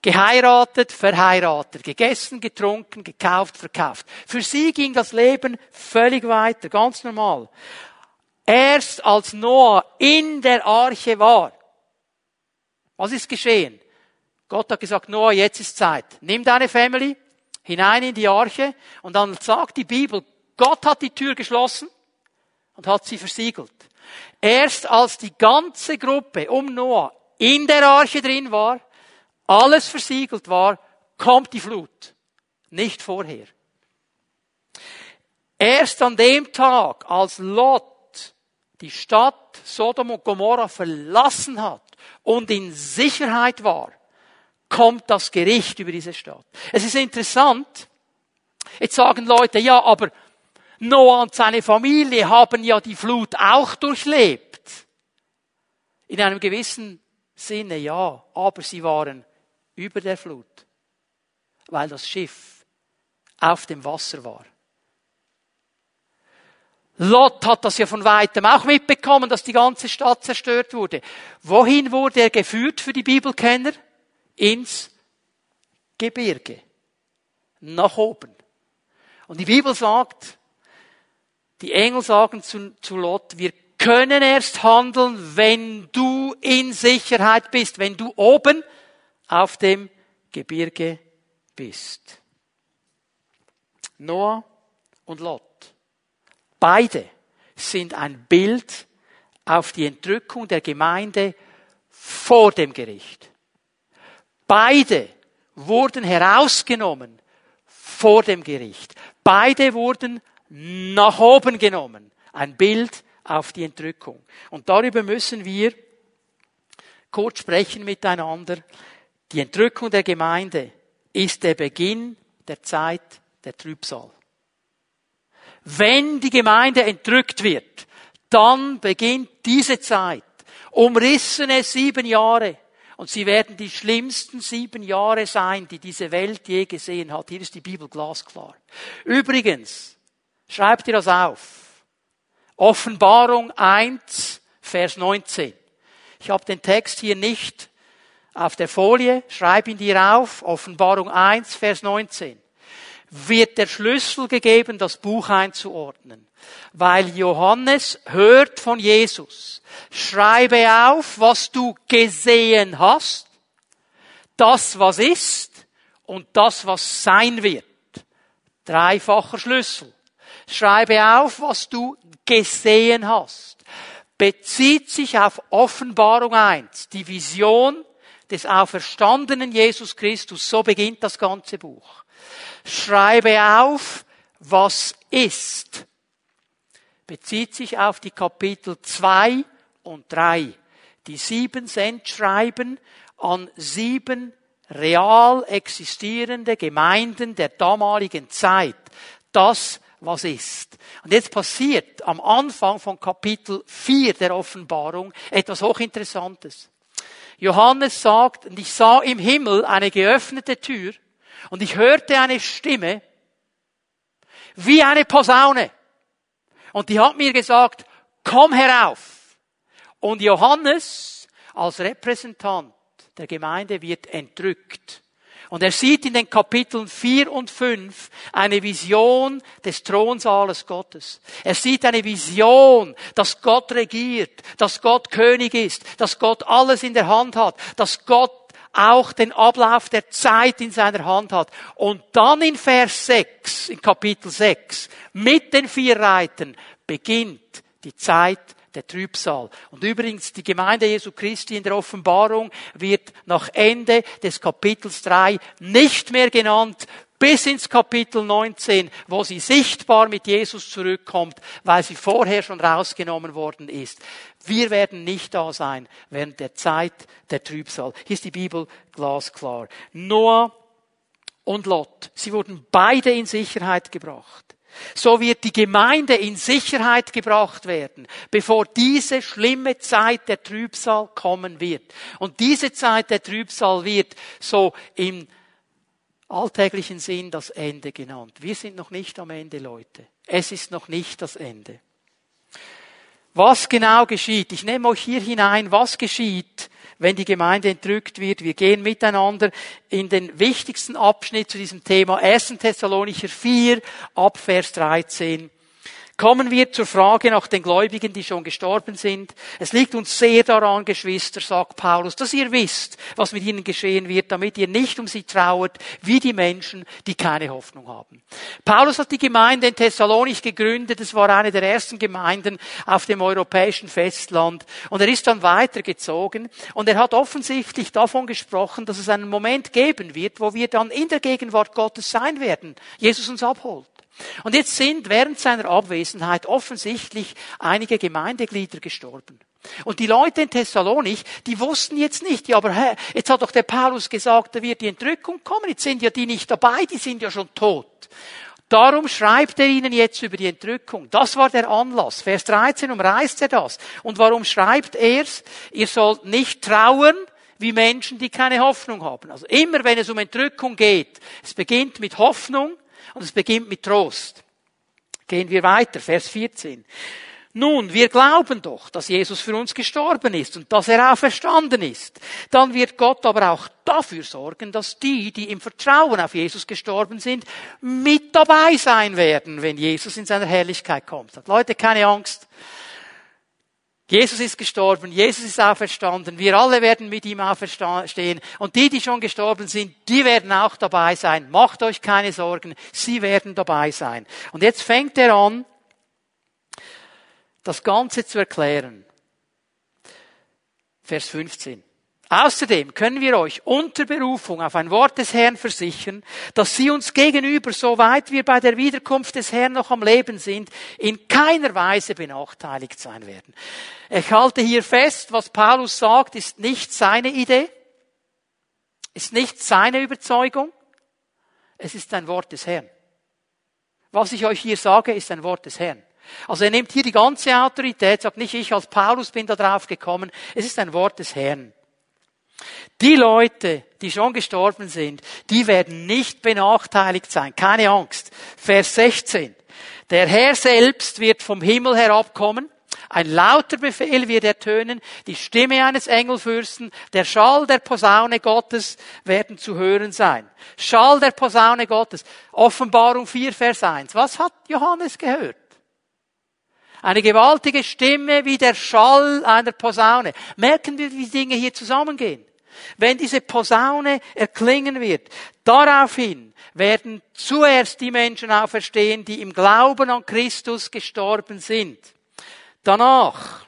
A: Geheiratet, verheiratet, gegessen, getrunken, gekauft, verkauft. Für sie ging das Leben völlig weiter, ganz normal. Erst als Noah in der Arche war, was ist geschehen? Gott hat gesagt, Noah, jetzt ist Zeit. Nimm deine Family hinein in die Arche und dann sagt die Bibel, Gott hat die Tür geschlossen und hat sie versiegelt. Erst als die ganze Gruppe um Noah in der Arche drin war, alles versiegelt war, kommt die Flut. Nicht vorher. Erst an dem Tag, als Lot die Stadt Sodom und Gomorra verlassen hat und in Sicherheit war, kommt das Gericht über diese Stadt. Es ist interessant, jetzt sagen Leute, ja, aber Noah und seine Familie haben ja die Flut auch durchlebt. In einem gewissen Sinne ja, aber sie waren über der Flut, weil das Schiff auf dem Wasser war. Lot hat das ja von weitem auch mitbekommen, dass die ganze Stadt zerstört wurde. Wohin wurde er geführt für die Bibelkenner? Ins Gebirge. Nach oben. Und die Bibel sagt, die Engel sagen zu, zu Lot, wir können erst handeln, wenn du in Sicherheit bist, wenn du oben auf dem Gebirge bist. Noah und Lot. Beide sind ein Bild auf die Entrückung der Gemeinde vor dem Gericht. Beide wurden herausgenommen vor dem Gericht. Beide wurden nach oben genommen. Ein Bild auf die Entrückung. Und darüber müssen wir kurz sprechen miteinander. Die Entrückung der Gemeinde ist der Beginn der Zeit der Trübsal. Wenn die Gemeinde entrückt wird, dann beginnt diese Zeit. Umrissene sieben Jahre. Und sie werden die schlimmsten sieben Jahre sein, die diese Welt je gesehen hat. Hier ist die Bibel glasklar. Übrigens, Schreibt ihr das auf. Offenbarung 1, Vers 19. Ich habe den Text hier nicht auf der Folie. Schreib ihn dir auf. Offenbarung 1, Vers 19. Wird der Schlüssel gegeben, das Buch einzuordnen. Weil Johannes hört von Jesus. Schreibe auf, was du gesehen hast, das, was ist und das, was sein wird. Dreifacher Schlüssel. Schreibe auf, was du gesehen hast. Bezieht sich auf Offenbarung 1, die Vision des auferstandenen Jesus Christus. So beginnt das ganze Buch. Schreibe auf, was ist. Bezieht sich auf die Kapitel 2 und 3, die sieben Cent schreiben an sieben real existierende Gemeinden der damaligen Zeit. Das, was ist. Und jetzt passiert am Anfang von Kapitel 4 der Offenbarung etwas hochinteressantes. Johannes sagt, und ich sah im Himmel eine geöffnete Tür und ich hörte eine Stimme wie eine Posaune. Und die hat mir gesagt, komm herauf. Und Johannes als Repräsentant der Gemeinde wird entrückt. Und er sieht in den Kapiteln 4 und 5 eine Vision des Thronsaales Gottes. Er sieht eine Vision, dass Gott regiert, dass Gott König ist, dass Gott alles in der Hand hat, dass Gott auch den Ablauf der Zeit in seiner Hand hat. Und dann in Vers 6, in Kapitel 6, mit den vier Reitern beginnt die Zeit der Trübsal. Und übrigens, die Gemeinde Jesu Christi in der Offenbarung wird nach Ende des Kapitels 3 nicht mehr genannt bis ins Kapitel 19, wo sie sichtbar mit Jesus zurückkommt, weil sie vorher schon rausgenommen worden ist. Wir werden nicht da sein während der Zeit der Trübsal. Hier ist die Bibel glasklar. Noah und Lot, sie wurden beide in Sicherheit gebracht. So wird die Gemeinde in Sicherheit gebracht werden, bevor diese schlimme Zeit der Trübsal kommen wird. Und diese Zeit der Trübsal wird so im alltäglichen Sinn das Ende genannt. Wir sind noch nicht am Ende, Leute. Es ist noch nicht das Ende. Was genau geschieht? Ich nehme euch hier hinein, was geschieht, wenn die Gemeinde entrückt wird. Wir gehen miteinander in den wichtigsten Abschnitt zu diesem Thema 1. Thessalonicher 4 ab Vers 13. Kommen wir zur Frage nach den Gläubigen, die schon gestorben sind. Es liegt uns sehr daran, Geschwister, sagt Paulus, dass ihr wisst, was mit ihnen geschehen wird, damit ihr nicht um sie trauert, wie die Menschen, die keine Hoffnung haben. Paulus hat die Gemeinde in Thessalonich gegründet. Es war eine der ersten Gemeinden auf dem europäischen Festland. Und er ist dann weitergezogen. Und er hat offensichtlich davon gesprochen, dass es einen Moment geben wird, wo wir dann in der Gegenwart Gottes sein werden. Jesus uns abholt. Und jetzt sind während seiner Abwesenheit offensichtlich einige Gemeindeglieder gestorben. Und die Leute in Thessalonich, die wussten jetzt nicht, ja, aber hä, jetzt hat doch der Paulus gesagt, da wird die Entrückung kommen, jetzt sind ja die nicht dabei, die sind ja schon tot. Darum schreibt er ihnen jetzt über die Entrückung. Das war der Anlass. Vers 13 umreißt er das. Und warum schreibt er's? Ihr sollt nicht trauern wie Menschen, die keine Hoffnung haben. Also immer wenn es um Entrückung geht, es beginnt mit Hoffnung, und es beginnt mit Trost. Gehen wir weiter, Vers 14. Nun, wir glauben doch, dass Jesus für uns gestorben ist und dass er auferstanden ist. Dann wird Gott aber auch dafür sorgen, dass die, die im Vertrauen auf Jesus gestorben sind, mit dabei sein werden, wenn Jesus in seiner Herrlichkeit kommt. Leute, keine Angst. Jesus ist gestorben, Jesus ist auferstanden, wir alle werden mit ihm auferstehen und die, die schon gestorben sind, die werden auch dabei sein. Macht euch keine Sorgen, sie werden dabei sein. Und jetzt fängt er an, das Ganze zu erklären. Vers 15. Außerdem können wir euch unter Berufung auf ein Wort des Herrn versichern, dass sie uns gegenüber, soweit wir bei der Wiederkunft des Herrn noch am Leben sind, in keiner Weise benachteiligt sein werden. Ich halte hier fest, was Paulus sagt, ist nicht seine Idee, ist nicht seine Überzeugung, es ist ein Wort des Herrn. Was ich euch hier sage, ist ein Wort des Herrn. Also er nimmt hier die ganze Autorität, sagt nicht ich als Paulus bin da drauf gekommen, es ist ein Wort des Herrn. Die Leute, die schon gestorben sind, die werden nicht benachteiligt sein. Keine Angst. Vers 16. Der Herr selbst wird vom Himmel herabkommen. Ein lauter Befehl wird ertönen, die Stimme eines Engelfürsten, der Schall der Posaune Gottes werden zu hören sein. Schall der Posaune Gottes. Offenbarung 4, Vers 1. Was hat Johannes gehört? Eine gewaltige Stimme wie der Schall einer Posaune. Merken wir, wie Dinge hier zusammengehen? Wenn diese Posaune erklingen wird, daraufhin werden zuerst die Menschen auferstehen, die im Glauben an Christus gestorben sind. Danach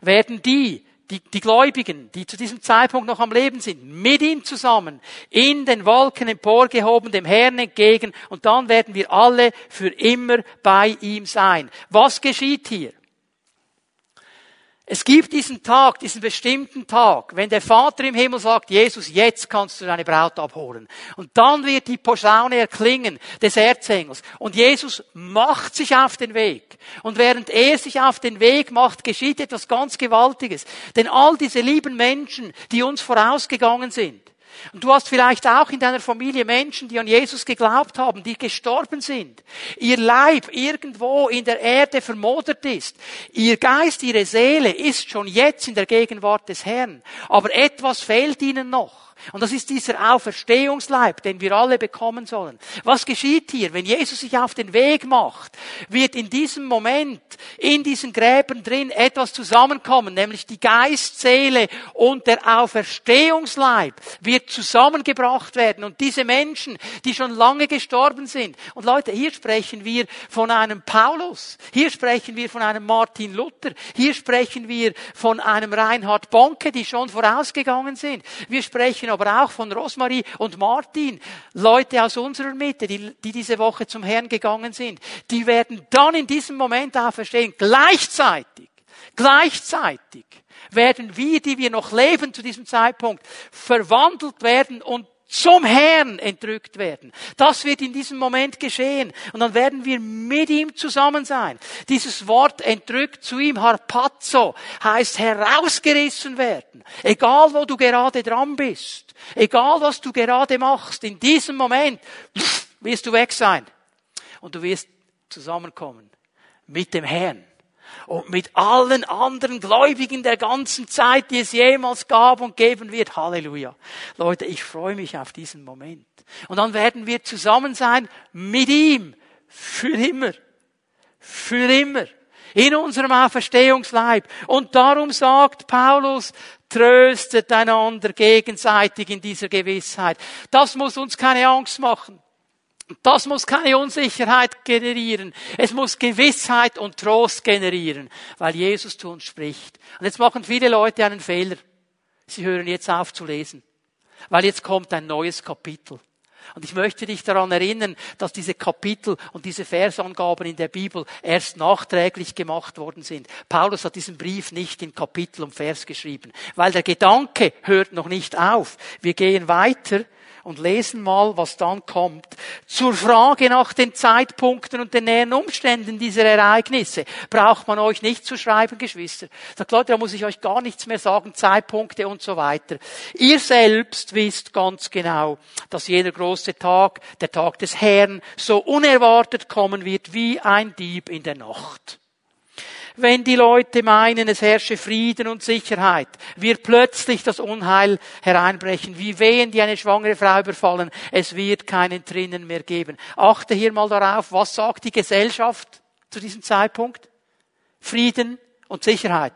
A: werden die, die, die Gläubigen, die zu diesem Zeitpunkt noch am Leben sind, mit ihm zusammen in den Wolken emporgehoben, dem Herrn entgegen, und dann werden wir alle für immer bei ihm sein. Was geschieht hier? Es gibt diesen Tag, diesen bestimmten Tag, wenn der Vater im Himmel sagt, Jesus, jetzt kannst du deine Braut abholen. Und dann wird die Posaune erklingen des Erzengels. Und Jesus macht sich auf den Weg. Und während er sich auf den Weg macht, geschieht etwas ganz Gewaltiges. Denn all diese lieben Menschen, die uns vorausgegangen sind, und du hast vielleicht auch in deiner Familie Menschen, die an Jesus geglaubt haben, die gestorben sind. Ihr Leib irgendwo in der Erde vermodert ist. Ihr Geist, ihre Seele ist schon jetzt in der Gegenwart des Herrn. Aber etwas fehlt ihnen noch. Und das ist dieser Auferstehungsleib, den wir alle bekommen sollen. Was geschieht hier? Wenn Jesus sich auf den Weg macht, wird in diesem Moment in diesen Gräbern drin etwas zusammenkommen, nämlich die Geistseele und der Auferstehungsleib wird zusammengebracht werden. Und diese Menschen, die schon lange gestorben sind. Und Leute, hier sprechen wir von einem Paulus. Hier sprechen wir von einem Martin Luther. Hier sprechen wir von einem Reinhard Bonke, die schon vorausgegangen sind. Wir sprechen aber auch von Rosmarie und Martin, Leute aus unserer Mitte, die, die diese Woche zum Herrn gegangen sind. Die werden dann in diesem Moment auch verstehen, gleichzeitig, gleichzeitig werden wir, die wir noch leben zu diesem Zeitpunkt, verwandelt werden und zum Herrn entrückt werden. Das wird in diesem Moment geschehen. Und dann werden wir mit ihm zusammen sein. Dieses Wort entrückt zu ihm, harpazo, heißt herausgerissen werden. Egal wo du gerade dran bist. Egal was du gerade machst. In diesem Moment wirst du weg sein. Und du wirst zusammenkommen mit dem Herrn und mit allen anderen Gläubigen der ganzen Zeit, die es jemals gab und geben wird. Halleluja. Leute, ich freue mich auf diesen Moment. Und dann werden wir zusammen sein mit ihm. Für immer. Für immer. In unserem Auferstehungsleib. Und darum sagt Paulus, tröstet einander gegenseitig in dieser Gewissheit. Das muss uns keine Angst machen. Das muss keine Unsicherheit generieren. Es muss Gewissheit und Trost generieren, weil Jesus zu uns spricht. Und jetzt machen viele Leute einen Fehler. Sie hören jetzt auf zu lesen, weil jetzt kommt ein neues Kapitel. Und ich möchte dich daran erinnern, dass diese Kapitel und diese Versangaben in der Bibel erst nachträglich gemacht worden sind. Paulus hat diesen Brief nicht in Kapitel und Vers geschrieben, weil der Gedanke hört noch nicht auf. Wir gehen weiter und lesen mal, was dann kommt. Zur Frage nach den Zeitpunkten und den näheren Umständen dieser Ereignisse braucht man euch nicht zu schreiben, Geschwister. Sagt Leute, da muss ich euch gar nichts mehr sagen, Zeitpunkte und so weiter. Ihr selbst wisst ganz genau, dass jener große Tag, der Tag des Herrn, so unerwartet kommen wird wie ein Dieb in der Nacht wenn die Leute meinen, es herrsche Frieden und Sicherheit, wird plötzlich das Unheil hereinbrechen, wie Wehen, die eine schwangere Frau überfallen. Es wird keinen drinnen mehr geben. Achte hier mal darauf, was sagt die Gesellschaft zu diesem Zeitpunkt? Frieden und Sicherheit.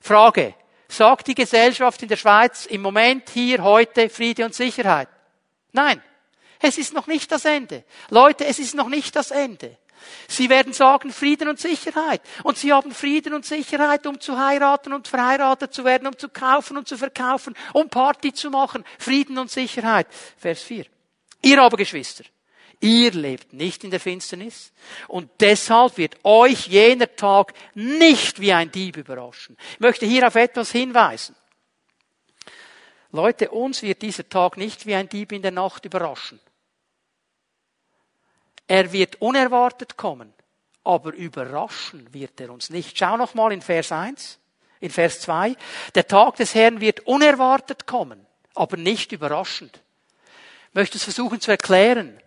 A: Frage. Sagt die Gesellschaft in der Schweiz im Moment hier heute Friede und Sicherheit? Nein. Es ist noch nicht das Ende. Leute, es ist noch nicht das Ende. Sie werden sagen Frieden und Sicherheit. Und sie haben Frieden und Sicherheit, um zu heiraten und verheiratet zu werden, um zu kaufen und zu verkaufen, um Party zu machen. Frieden und Sicherheit. Vers 4. Ihr aber Geschwister, ihr lebt nicht in der Finsternis und deshalb wird euch jener Tag nicht wie ein Dieb überraschen. Ich möchte hier auf etwas hinweisen. Leute, uns wird dieser Tag nicht wie ein Dieb in der Nacht überraschen. Er wird unerwartet kommen, aber überraschen wird er uns nicht. Schau noch mal in Vers 1, in Vers 2. Der Tag des Herrn wird unerwartet kommen, aber nicht überraschend. Ich möchte es versuchen zu erklären.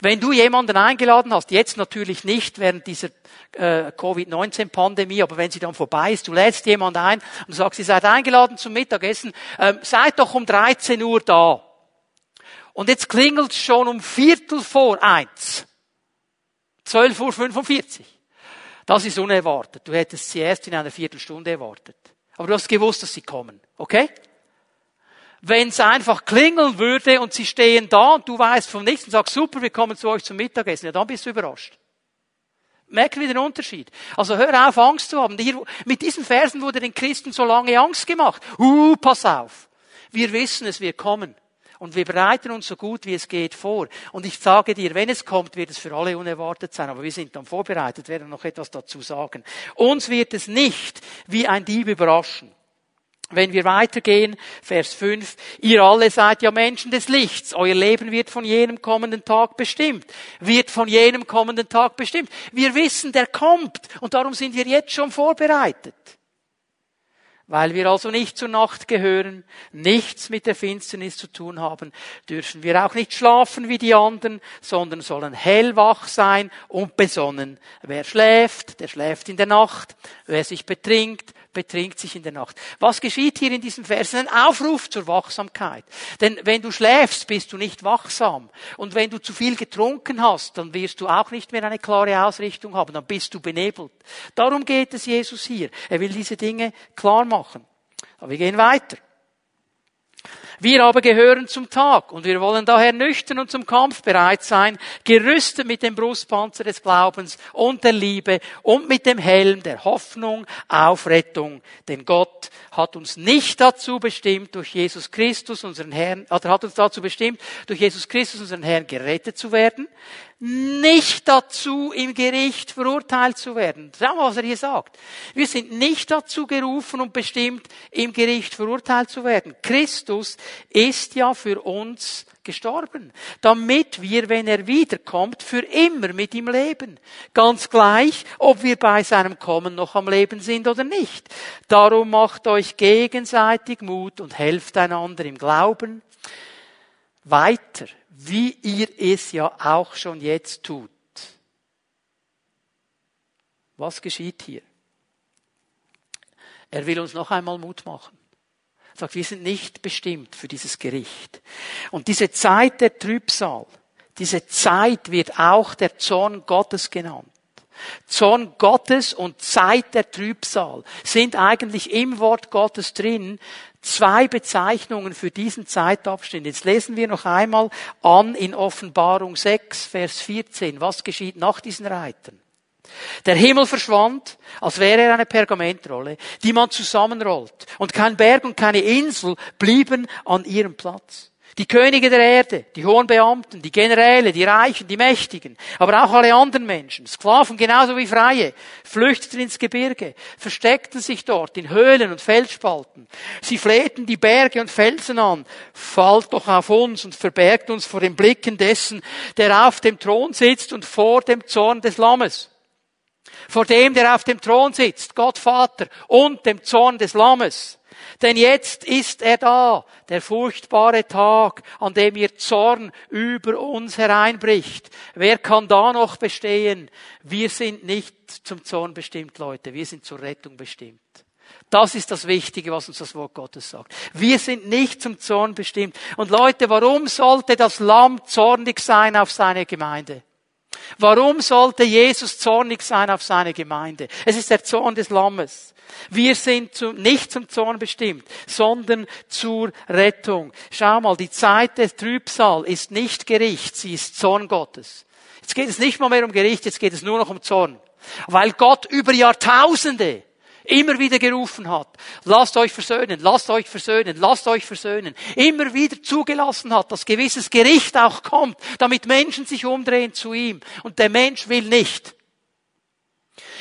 A: Wenn du jemanden eingeladen hast, jetzt natürlich nicht während dieser äh, Covid-19-Pandemie, aber wenn sie dann vorbei ist, du lädst jemanden ein und sagst, ihr seid eingeladen zum Mittagessen, ähm, seid doch um 13 Uhr da. Und jetzt klingelt es schon um Viertel vor eins. 12.45 Uhr. Das ist unerwartet. Du hättest sie erst in einer Viertelstunde erwartet. Aber du hast gewusst, dass sie kommen. Okay? Wenn es einfach klingeln würde und sie stehen da und du weißt vom nächsten Tag, super, wir kommen zu euch zum Mittagessen, ja, dann bist du überrascht. Merken wir den Unterschied. Also hör auf, Angst zu haben. Hier, mit diesen Versen wurde den Christen so lange Angst gemacht. Uh, pass auf. Wir wissen es, wir kommen. Und wir bereiten uns so gut wie es geht vor. Und ich sage dir, wenn es kommt, wird es für alle unerwartet sein. Aber wir sind dann vorbereitet, werden noch etwas dazu sagen. Uns wird es nicht wie ein Dieb überraschen. Wenn wir weitergehen, Vers 5, ihr alle seid ja Menschen des Lichts, euer Leben wird von jenem kommenden Tag bestimmt, wird von jenem kommenden Tag bestimmt. Wir wissen, der kommt und darum sind wir jetzt schon vorbereitet. Weil wir also nicht zur Nacht gehören, nichts mit der Finsternis zu tun haben, dürfen wir auch nicht schlafen wie die anderen, sondern sollen hellwach sein und besonnen. Wer schläft, der schläft in der Nacht. Wer sich betrinkt, betrinkt sich in der Nacht. Was geschieht hier in diesem Vers? Ein Aufruf zur Wachsamkeit. Denn wenn du schläfst, bist du nicht wachsam. Und wenn du zu viel getrunken hast, dann wirst du auch nicht mehr eine klare Ausrichtung haben. Dann bist du benebelt. Darum geht es Jesus hier. Er will diese Dinge klar machen. Aber wir gehen weiter. Wir aber gehören zum Tag und wir wollen daher nüchtern und zum Kampf bereit sein, gerüstet mit dem Brustpanzer des Glaubens und der Liebe und mit dem Helm der Hoffnung auf Rettung. Denn Gott hat uns nicht dazu bestimmt, durch Jesus Christus, unseren Herrn, hat uns dazu bestimmt, durch Jesus Christus, unseren Herrn, gerettet zu werden, nicht dazu, im Gericht verurteilt zu werden. Schau mal, was er hier sagt. Wir sind nicht dazu gerufen und bestimmt, im Gericht verurteilt zu werden. Christus ist ja für uns gestorben, damit wir, wenn er wiederkommt, für immer mit ihm leben. Ganz gleich, ob wir bei seinem Kommen noch am Leben sind oder nicht. Darum macht euch gegenseitig Mut und helft einander im Glauben weiter wie ihr es ja auch schon jetzt tut. Was geschieht hier? Er will uns noch einmal Mut machen. Er sagt, wir sind nicht bestimmt für dieses Gericht. Und diese Zeit der Trübsal, diese Zeit wird auch der Zorn Gottes genannt. Zorn Gottes und Zeit der Trübsal sind eigentlich im Wort Gottes drin, zwei Bezeichnungen für diesen Zeitabschnitt. Jetzt lesen wir noch einmal an in Offenbarung 6, Vers 14. Was geschieht nach diesen Reitern? Der Himmel verschwand, als wäre er eine Pergamentrolle, die man zusammenrollt. Und kein Berg und keine Insel blieben an ihrem Platz. Die Könige der Erde, die hohen Beamten, die Generäle, die Reichen, die Mächtigen, aber auch alle anderen Menschen, Sklaven genauso wie Freie, flüchteten ins Gebirge, versteckten sich dort in Höhlen und Felsspalten. Sie flehten die Berge und Felsen an, fallt doch auf uns und verbergt uns vor den Blicken dessen, der auf dem Thron sitzt und vor dem Zorn des Lammes. Vor dem, der auf dem Thron sitzt, Gott Vater, und dem Zorn des Lammes. Denn jetzt ist er da, der furchtbare Tag, an dem ihr Zorn über uns hereinbricht. Wer kann da noch bestehen? Wir sind nicht zum Zorn bestimmt, Leute. Wir sind zur Rettung bestimmt. Das ist das Wichtige, was uns das Wort Gottes sagt. Wir sind nicht zum Zorn bestimmt. Und Leute, warum sollte das Lamm zornig sein auf seine Gemeinde? Warum sollte Jesus zornig sein auf seine Gemeinde? Es ist der Zorn des Lammes. Wir sind zu, nicht zum Zorn bestimmt, sondern zur Rettung. Schau mal, die Zeit des Trübsal ist nicht Gericht, sie ist Zorn Gottes. Jetzt geht es nicht mal mehr um Gericht, jetzt geht es nur noch um Zorn. Weil Gott über Jahrtausende immer wieder gerufen hat, lasst euch versöhnen, lasst euch versöhnen, lasst euch versöhnen, immer wieder zugelassen hat, dass gewisses Gericht auch kommt, damit Menschen sich umdrehen zu ihm. Und der Mensch will nicht.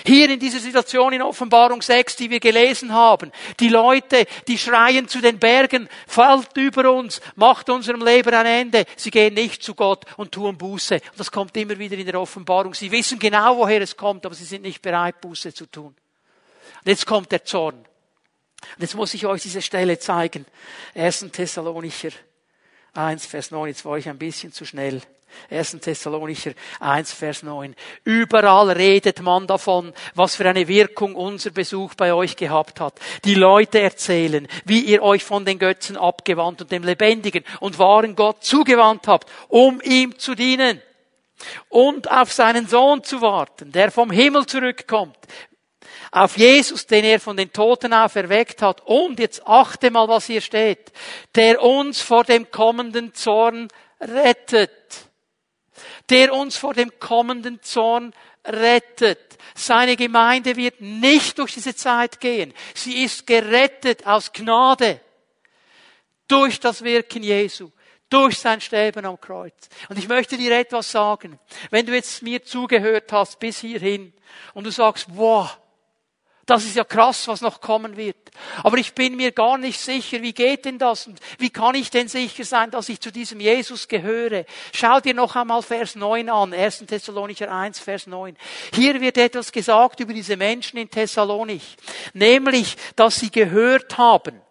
A: Hier in dieser Situation in Offenbarung 6, die wir gelesen haben, die Leute, die schreien zu den Bergen, fallt über uns, macht unserem Leben ein Ende. Sie gehen nicht zu Gott und tun Buße. Und das kommt immer wieder in der Offenbarung. Sie wissen genau, woher es kommt, aber sie sind nicht bereit, Buße zu tun. Und jetzt kommt der Zorn. Und jetzt muss ich euch diese Stelle zeigen. 1. Thessalonicher 1, Vers 9. Jetzt war ich ein bisschen zu schnell. 1. Thessalonicher 1, Vers 9. Überall redet man davon, was für eine Wirkung unser Besuch bei euch gehabt hat. Die Leute erzählen, wie ihr euch von den Götzen abgewandt und dem lebendigen und wahren Gott zugewandt habt, um ihm zu dienen und auf seinen Sohn zu warten, der vom Himmel zurückkommt, auf Jesus, den er von den Toten auferweckt hat. Und jetzt achte mal, was hier steht. Der uns vor dem kommenden Zorn rettet der uns vor dem kommenden Zorn rettet. Seine Gemeinde wird nicht durch diese Zeit gehen. Sie ist gerettet aus Gnade durch das Wirken Jesu durch sein Sterben am Kreuz. Und ich möchte dir etwas sagen. Wenn du jetzt mir zugehört hast bis hierhin und du sagst, wow, das ist ja krass, was noch kommen wird. Aber ich bin mir gar nicht sicher, wie geht denn das und wie kann ich denn sicher sein, dass ich zu diesem Jesus gehöre? Schau dir noch einmal Vers 9 an, 1. Thessalonicher 1, Vers 9. Hier wird etwas gesagt über diese Menschen in Thessalonich, nämlich, dass sie gehört haben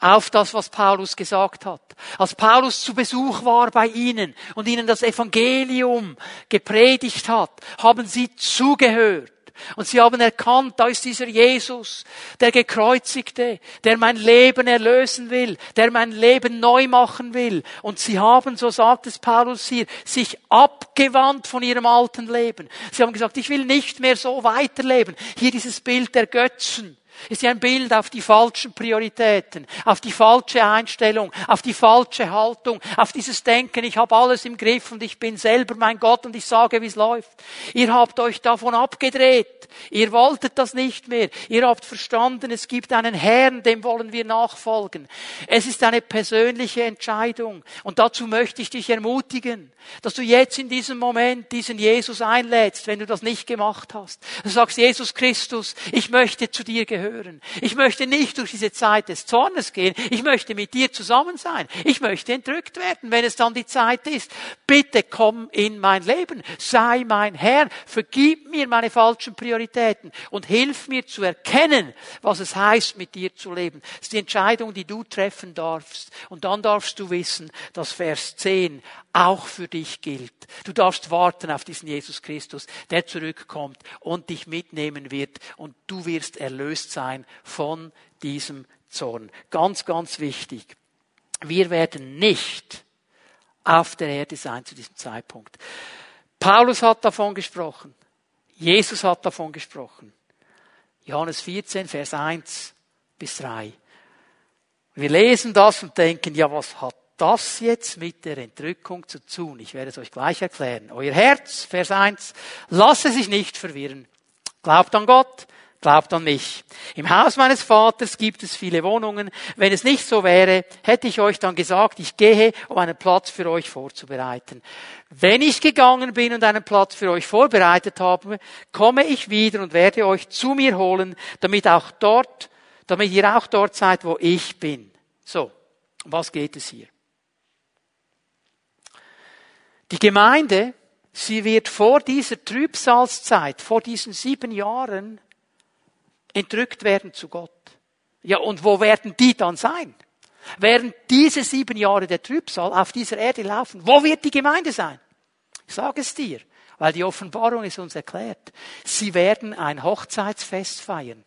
A: auf das, was Paulus gesagt hat. Als Paulus zu Besuch war bei ihnen und ihnen das Evangelium gepredigt hat, haben sie zugehört. Und sie haben erkannt, da ist dieser Jesus, der gekreuzigte, der mein Leben erlösen will, der mein Leben neu machen will. Und sie haben, so sagt es Paulus hier, sich abgewandt von ihrem alten Leben. Sie haben gesagt, ich will nicht mehr so weiterleben. Hier dieses Bild der Götzen ist ja ein Bild auf die falschen Prioritäten, auf die falsche Einstellung, auf die falsche Haltung, auf dieses Denken, ich habe alles im Griff und ich bin selber mein Gott und ich sage, wie es läuft. Ihr habt euch davon abgedreht. Ihr wolltet das nicht mehr. Ihr habt verstanden, es gibt einen Herrn, dem wollen wir nachfolgen. Es ist eine persönliche Entscheidung. Und dazu möchte ich dich ermutigen, dass du jetzt in diesem Moment diesen Jesus einlädst, wenn du das nicht gemacht hast. Du sagst, Jesus Christus, ich möchte zu dir gehören gehören. Ich möchte nicht durch diese Zeit des Zornes gehen. Ich möchte mit dir zusammen sein. Ich möchte entrückt werden, wenn es dann die Zeit ist. Bitte komm in mein Leben. Sei mein Herr. Vergib mir meine falschen Prioritäten und hilf mir zu erkennen, was es heißt, mit dir zu leben. Das ist die Entscheidung, die du treffen darfst. Und dann darfst du wissen, dass Vers 10 auch für dich gilt. Du darfst warten auf diesen Jesus Christus, der zurückkommt und dich mitnehmen wird und du wirst erlöst sein von diesem Zorn. Ganz, ganz wichtig. Wir werden nicht auf der Erde sein zu diesem Zeitpunkt. Paulus hat davon gesprochen. Jesus hat davon gesprochen. Johannes 14, Vers 1 bis 3. Wir lesen das und denken, ja, was hat das jetzt mit der Entrückung zu tun? Ich werde es euch gleich erklären. Euer Herz, Vers 1, lasse sich nicht verwirren. Glaubt an Gott, glaubt an mich. Im Haus meines Vaters gibt es viele Wohnungen. Wenn es nicht so wäre, hätte ich euch dann gesagt, ich gehe, um einen Platz für euch vorzubereiten. Wenn ich gegangen bin und einen Platz für euch vorbereitet habe, komme ich wieder und werde euch zu mir holen, damit auch dort, damit ihr auch dort seid, wo ich bin. So, was geht es hier? Die Gemeinde, sie wird vor dieser Trübsalzeit, vor diesen sieben Jahren, entrückt werden zu Gott. Ja, und wo werden die dann sein? Während diese sieben Jahre der Trübsal auf dieser Erde laufen, wo wird die Gemeinde sein? Ich sage es dir, weil die Offenbarung ist uns erklärt. Sie werden ein Hochzeitsfest feiern.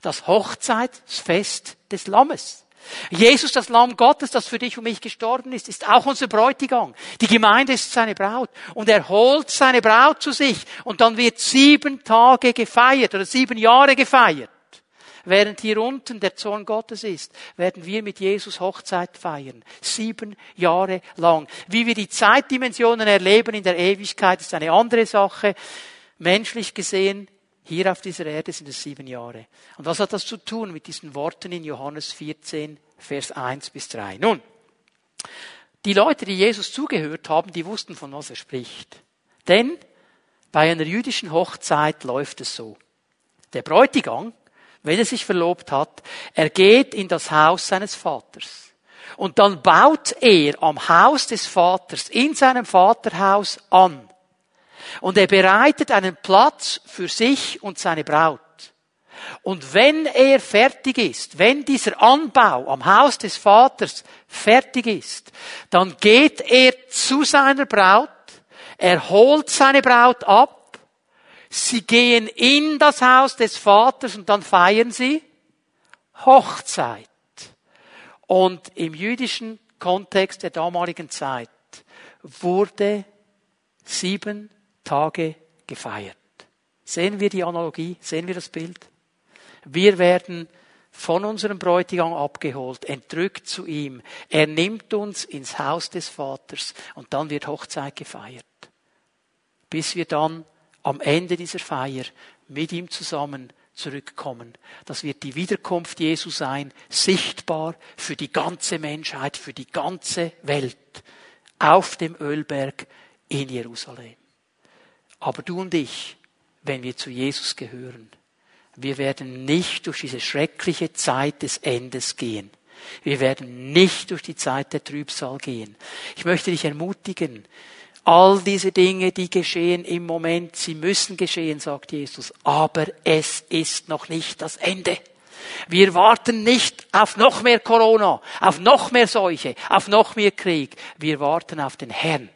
A: Das Hochzeitsfest des Lammes. Jesus, das Lamm Gottes, das für dich und mich gestorben ist, ist auch unser Bräutigam. Die Gemeinde ist seine Braut. Und er holt seine Braut zu sich. Und dann wird sieben Tage gefeiert oder sieben Jahre gefeiert. Während hier unten der Zorn Gottes ist, werden wir mit Jesus Hochzeit feiern. Sieben Jahre lang. Wie wir die Zeitdimensionen erleben in der Ewigkeit, ist eine andere Sache. Menschlich gesehen hier auf dieser Erde sind es sieben Jahre. Und was hat das zu tun mit diesen Worten in Johannes 14, Vers 1 bis 3? Nun, die Leute, die Jesus zugehört haben, die wussten, von was er spricht. Denn bei einer jüdischen Hochzeit läuft es so. Der Bräutigam, wenn er sich verlobt hat, er geht in das Haus seines Vaters. Und dann baut er am Haus des Vaters, in seinem Vaterhaus an. Und er bereitet einen Platz für sich und seine Braut. Und wenn er fertig ist, wenn dieser Anbau am Haus des Vaters fertig ist, dann geht er zu seiner Braut, er holt seine Braut ab, sie gehen in das Haus des Vaters und dann feiern sie Hochzeit. Und im jüdischen Kontext der damaligen Zeit wurde sieben Tage gefeiert. Sehen wir die Analogie? Sehen wir das Bild? Wir werden von unserem Bräutigam abgeholt, entrückt zu ihm. Er nimmt uns ins Haus des Vaters und dann wird Hochzeit gefeiert. Bis wir dann am Ende dieser Feier mit ihm zusammen zurückkommen. Das wird die Wiederkunft Jesu sein, sichtbar für die ganze Menschheit, für die ganze Welt, auf dem Ölberg in Jerusalem. Aber du und ich, wenn wir zu Jesus gehören, wir werden nicht durch diese schreckliche Zeit des Endes gehen. Wir werden nicht durch die Zeit der Trübsal gehen. Ich möchte dich ermutigen, all diese Dinge, die geschehen im Moment, sie müssen geschehen, sagt Jesus, aber es ist noch nicht das Ende. Wir warten nicht auf noch mehr Corona, auf noch mehr Seuche, auf noch mehr Krieg. Wir warten auf den Herrn,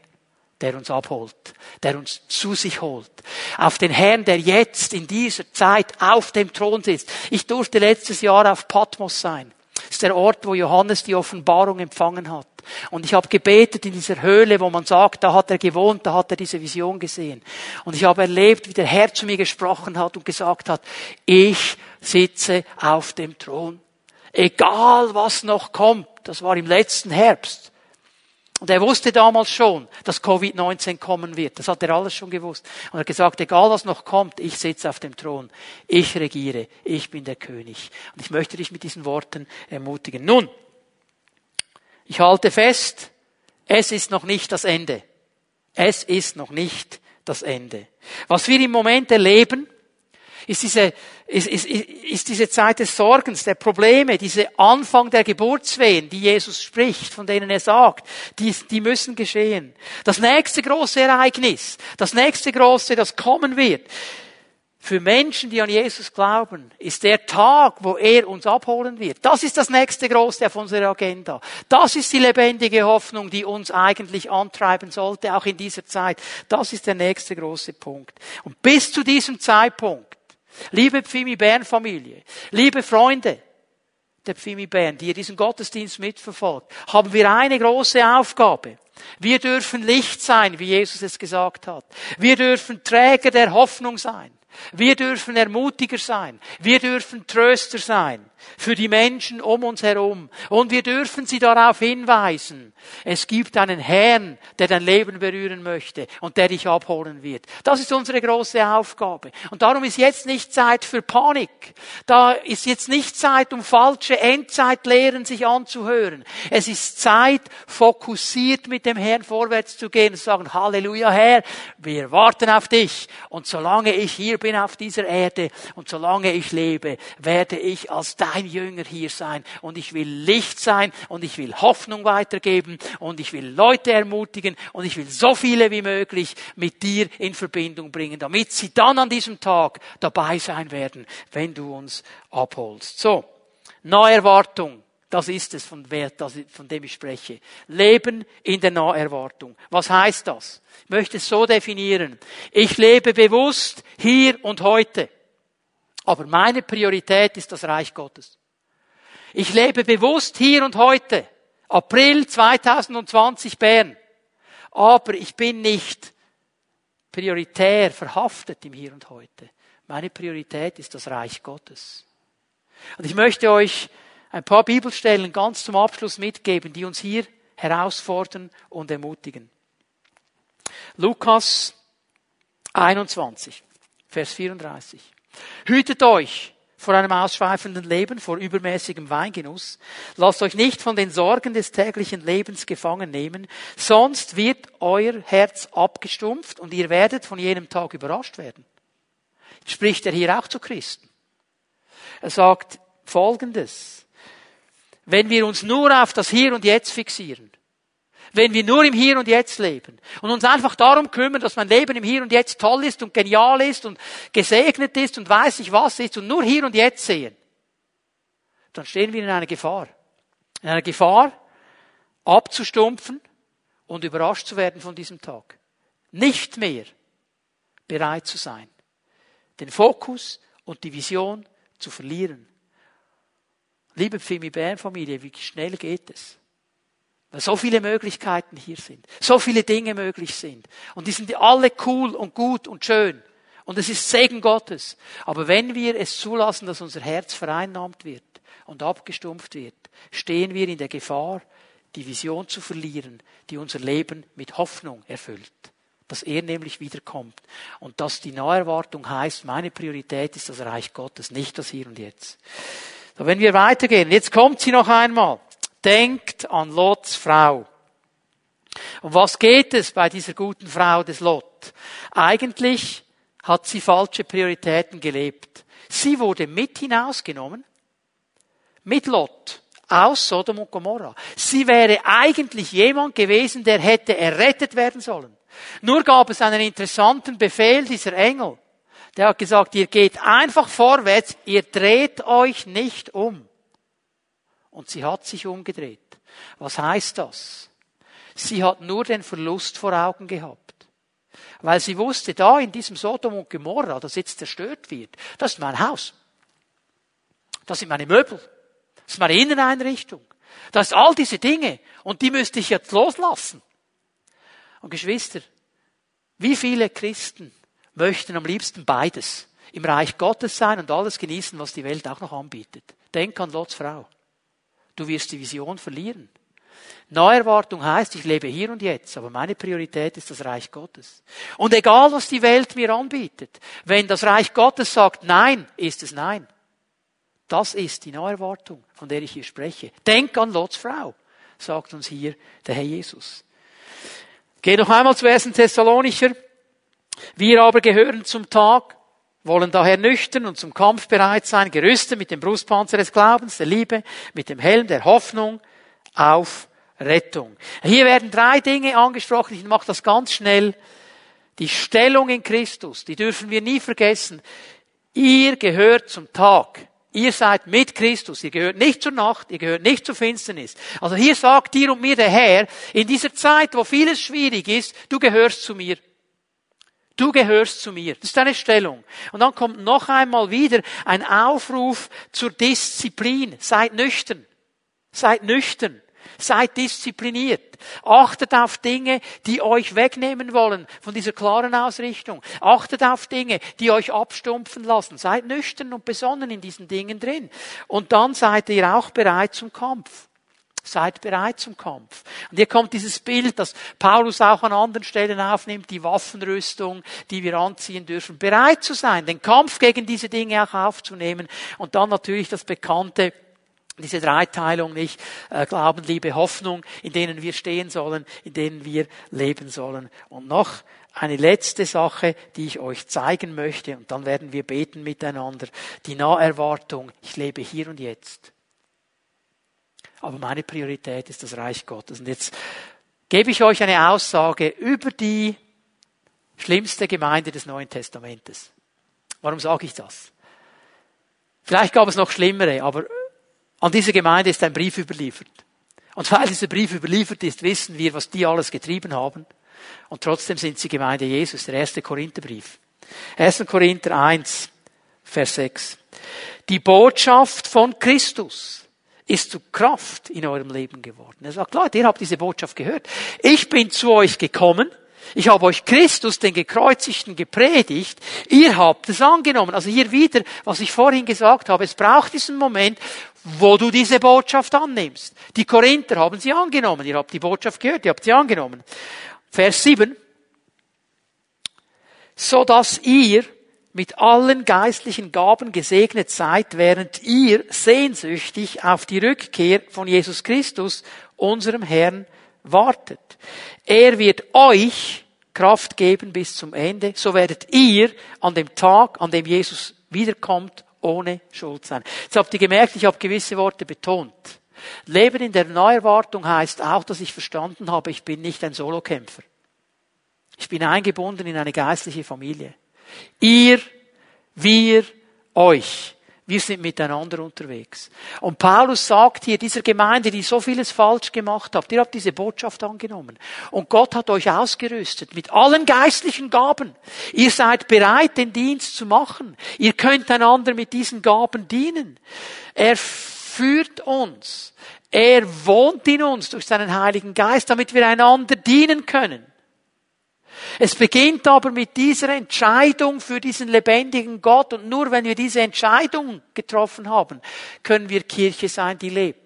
A: der uns abholt, der uns zu sich holt. Auf den Herrn, der jetzt in dieser Zeit auf dem Thron sitzt. Ich durfte letztes Jahr auf Patmos sein. Das ist der Ort, wo Johannes die Offenbarung empfangen hat. Und ich habe gebetet in dieser Höhle, wo man sagt, da hat er gewohnt, da hat er diese Vision gesehen. Und ich habe erlebt, wie der Herr zu mir gesprochen hat und gesagt hat, ich sitze auf dem Thron. Egal was noch kommt, das war im letzten Herbst. Und er wusste damals schon, dass Covid-19 kommen wird. Das hat er alles schon gewusst. Und er hat gesagt, egal was noch kommt, ich sitze auf dem Thron. Ich regiere. Ich bin der König. Und ich möchte dich mit diesen Worten ermutigen. Nun, ich halte fest, es ist noch nicht das Ende. Es ist noch nicht das Ende. Was wir im Moment erleben, ist diese, ist, ist, ist diese Zeit des Sorgens, der Probleme, diese Anfang der Geburtswehen, die Jesus spricht, von denen er sagt, die, die müssen geschehen. Das nächste große Ereignis, das nächste große, das kommen wird, für Menschen, die an Jesus glauben, ist der Tag, wo er uns abholen wird. Das ist das nächste Große auf unserer Agenda. Das ist die lebendige Hoffnung, die uns eigentlich antreiben sollte, auch in dieser Zeit. Das ist der nächste große Punkt. Und bis zu diesem Zeitpunkt Liebe Pfimi Bern Familie, liebe Freunde der Pfimi Bern, die ihr diesen Gottesdienst mitverfolgt, haben wir eine große Aufgabe. Wir dürfen Licht sein, wie Jesus es gesagt hat. Wir dürfen Träger der Hoffnung sein. Wir dürfen Ermutiger sein. Wir dürfen Tröster sein für die Menschen um uns herum. Und wir dürfen sie darauf hinweisen. Es gibt einen Herrn, der dein Leben berühren möchte und der dich abholen wird. Das ist unsere große Aufgabe. Und darum ist jetzt nicht Zeit für Panik. Da ist jetzt nicht Zeit, um falsche Endzeitlehren sich anzuhören. Es ist Zeit, fokussiert mit dem Herrn vorwärts zu gehen und zu sagen, Halleluja Herr, wir warten auf dich. Und solange ich hier bin auf dieser Erde und solange ich lebe, werde ich als dein ein Jünger hier sein und ich will Licht sein und ich will Hoffnung weitergeben und ich will Leute ermutigen und ich will so viele wie möglich mit dir in Verbindung bringen, damit sie dann an diesem Tag dabei sein werden, wenn du uns abholst. So, Naherwartung. Das ist es, von, von dem ich spreche. Leben in der Naherwartung. Was heißt das? Ich möchte es so definieren. Ich lebe bewusst hier und heute. Aber meine Priorität ist das Reich Gottes. Ich lebe bewusst hier und heute. April 2020 Bern. Aber ich bin nicht prioritär verhaftet im Hier und heute. Meine Priorität ist das Reich Gottes. Und ich möchte euch ein paar Bibelstellen ganz zum Abschluss mitgeben, die uns hier herausfordern und ermutigen. Lukas 21, Vers 34. Hütet euch vor einem ausschweifenden Leben, vor übermäßigem Weingenuss. Lasst euch nicht von den Sorgen des täglichen Lebens gefangen nehmen, sonst wird euer Herz abgestumpft und ihr werdet von jenem Tag überrascht werden. Spricht er hier auch zu Christen. Er sagt Folgendes. Wenn wir uns nur auf das Hier und Jetzt fixieren, wenn wir nur im Hier und Jetzt leben und uns einfach darum kümmern, dass mein Leben im Hier und Jetzt toll ist und genial ist und gesegnet ist und weiß ich was ist und nur Hier und Jetzt sehen, dann stehen wir in einer Gefahr. In einer Gefahr, abzustumpfen und überrascht zu werden von diesem Tag. Nicht mehr bereit zu sein, den Fokus und die Vision zu verlieren. Liebe Pfimi Bern Familie, wie schnell geht es? Weil so viele Möglichkeiten hier sind. So viele Dinge möglich sind. Und die sind alle cool und gut und schön. Und es ist Segen Gottes. Aber wenn wir es zulassen, dass unser Herz vereinnahmt wird und abgestumpft wird, stehen wir in der Gefahr, die Vision zu verlieren, die unser Leben mit Hoffnung erfüllt. dass er nämlich wiederkommt. Und dass die Naherwartung heißt, meine Priorität ist das Reich Gottes, nicht das Hier und Jetzt. So, wenn wir weitergehen, jetzt kommt sie noch einmal. Denkt an Lots Frau. Um was geht es bei dieser guten Frau des Lot? Eigentlich hat sie falsche Prioritäten gelebt. Sie wurde mit hinausgenommen, mit Lot, aus Sodom und Gomorra. Sie wäre eigentlich jemand gewesen, der hätte errettet werden sollen. Nur gab es einen interessanten Befehl dieser Engel. Der hat gesagt, ihr geht einfach vorwärts, ihr dreht euch nicht um. Und sie hat sich umgedreht. Was heißt das? Sie hat nur den Verlust vor Augen gehabt. Weil sie wusste, da in diesem Sodom und Gomorra, das jetzt zerstört wird, das ist mein Haus. Das sind meine Möbel. Das ist meine Inneneinrichtung. Das sind all diese Dinge. Und die müsste ich jetzt loslassen. Und Geschwister, wie viele Christen möchten am liebsten beides? Im Reich Gottes sein und alles genießen, was die Welt auch noch anbietet. Denk an Lots Frau. Du wirst die Vision verlieren. Neuerwartung heißt, ich lebe hier und jetzt, aber meine Priorität ist das Reich Gottes. Und egal, was die Welt mir anbietet, wenn das Reich Gottes sagt Nein, ist es Nein. Das ist die Neuerwartung, von der ich hier spreche. Denk an Lots Frau, sagt uns hier der Herr Jesus. Geh noch einmal zu 1. Thessalonicher. Wir aber gehören zum Tag, wollen daher nüchtern und zum Kampf bereit sein, gerüstet mit dem Brustpanzer des Glaubens, der Liebe, mit dem Helm der Hoffnung auf Rettung. Hier werden drei Dinge angesprochen, ich mache das ganz schnell. Die Stellung in Christus, die dürfen wir nie vergessen. Ihr gehört zum Tag. Ihr seid mit Christus. Ihr gehört nicht zur Nacht, ihr gehört nicht zur Finsternis. Also hier sagt dir und mir der Herr, in dieser Zeit, wo vieles schwierig ist, du gehörst zu mir. Du gehörst zu mir. Das ist deine Stellung. Und dann kommt noch einmal wieder ein Aufruf zur Disziplin. Seid nüchtern. Seid nüchtern. Seid diszipliniert. Achtet auf Dinge, die euch wegnehmen wollen von dieser klaren Ausrichtung. Achtet auf Dinge, die euch abstumpfen lassen. Seid nüchtern und besonnen in diesen Dingen drin. Und dann seid ihr auch bereit zum Kampf. Seid bereit zum Kampf. Und hier kommt dieses Bild, das Paulus auch an anderen Stellen aufnimmt, die Waffenrüstung, die wir anziehen dürfen. Bereit zu sein, den Kampf gegen diese Dinge auch aufzunehmen. Und dann natürlich das bekannte diese Dreiteilung nicht, äh, Glauben, Liebe, Hoffnung, in denen wir stehen sollen, in denen wir leben sollen. Und noch eine letzte Sache, die ich euch zeigen möchte, und dann werden wir beten miteinander. Die Naherwartung, ich lebe hier und jetzt. Aber meine Priorität ist das Reich Gottes. Und jetzt gebe ich euch eine Aussage über die schlimmste Gemeinde des Neuen Testamentes. Warum sage ich das? Vielleicht gab es noch schlimmere, aber an diese Gemeinde ist ein Brief überliefert. Und weil dieser Brief überliefert ist, wissen wir, was die alles getrieben haben. Und trotzdem sind sie Gemeinde Jesus, der erste Korintherbrief. 1. Korinther 1, Vers 6. Die Botschaft von Christus ist zu Kraft in eurem Leben geworden. Er sagt, Leute, ihr habt diese Botschaft gehört. Ich bin zu euch gekommen, ich habe euch Christus, den Gekreuzigten, gepredigt. Ihr habt es angenommen. Also hier wieder, was ich vorhin gesagt habe. Es braucht diesen Moment, wo du diese Botschaft annimmst. Die Korinther haben sie angenommen. Ihr habt die Botschaft gehört, ihr habt sie angenommen. Vers 7. So dass ihr mit allen geistlichen Gaben gesegnet seid, während ihr sehnsüchtig auf die Rückkehr von Jesus Christus, unserem Herrn, wartet. Er wird euch Kraft geben bis zum Ende, so werdet ihr an dem Tag, an dem Jesus wiederkommt, ohne Schuld sein. Jetzt habt ihr gemerkt, ich habe gewisse Worte betont. Leben in der Neuerwartung heißt auch, dass ich verstanden habe, ich bin nicht ein Solokämpfer. Ich bin eingebunden in eine geistliche Familie. Ihr, wir, euch. Wir sind miteinander unterwegs. Und Paulus sagt hier dieser Gemeinde, die so vieles falsch gemacht habt, ihr habt diese Botschaft angenommen. Und Gott hat euch ausgerüstet mit allen geistlichen Gaben. Ihr seid bereit, den Dienst zu machen. Ihr könnt einander mit diesen Gaben dienen. Er führt uns. Er wohnt in uns durch seinen Heiligen Geist, damit wir einander dienen können. Es beginnt aber mit dieser Entscheidung für diesen lebendigen Gott und nur wenn wir diese Entscheidung getroffen haben, können wir Kirche sein, die lebt.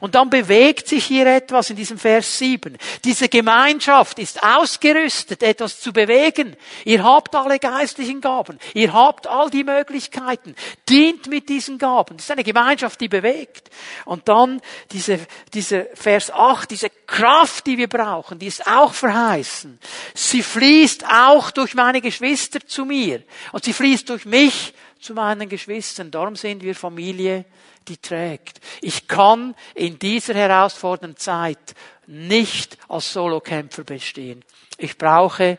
A: Und dann bewegt sich hier etwas in diesem Vers 7. Diese Gemeinschaft ist ausgerüstet, etwas zu bewegen. Ihr habt alle geistlichen Gaben. Ihr habt all die Möglichkeiten. Dient mit diesen Gaben. Das ist eine Gemeinschaft, die bewegt. Und dann diese, diese Vers 8, diese Kraft, die wir brauchen, die ist auch verheißen. Sie fließt auch durch meine Geschwister zu mir. Und sie fließt durch mich zu meinen Geschwistern. Darum sind wir Familie die trägt. Ich kann in dieser herausfordernden Zeit nicht als Solokämpfer bestehen. Ich brauche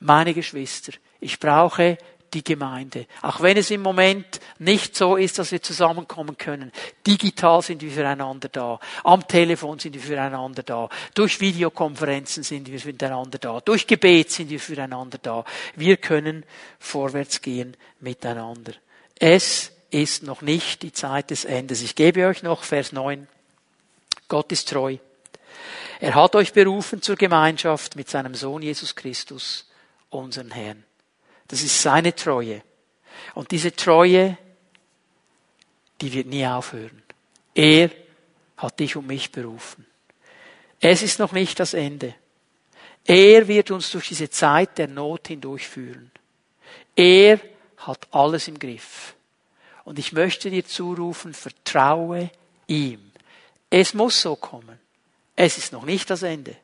A: meine Geschwister. Ich brauche die Gemeinde. Auch wenn es im Moment nicht so ist, dass wir zusammenkommen können. Digital sind wir füreinander da. Am Telefon sind wir füreinander da. Durch Videokonferenzen sind wir füreinander da. Durch Gebet sind wir füreinander da. Wir können vorwärts gehen miteinander. Es ist noch nicht die Zeit des Endes. Ich gebe euch noch Vers 9. Gott ist treu. Er hat euch berufen zur Gemeinschaft mit seinem Sohn Jesus Christus, unseren Herrn. Das ist seine Treue. Und diese Treue, die wird nie aufhören. Er hat dich und mich berufen. Es ist noch nicht das Ende. Er wird uns durch diese Zeit der Not hindurchführen. Er hat alles im Griff. Und ich möchte dir zurufen, vertraue ihm. Es muss so kommen. Es ist noch nicht das Ende.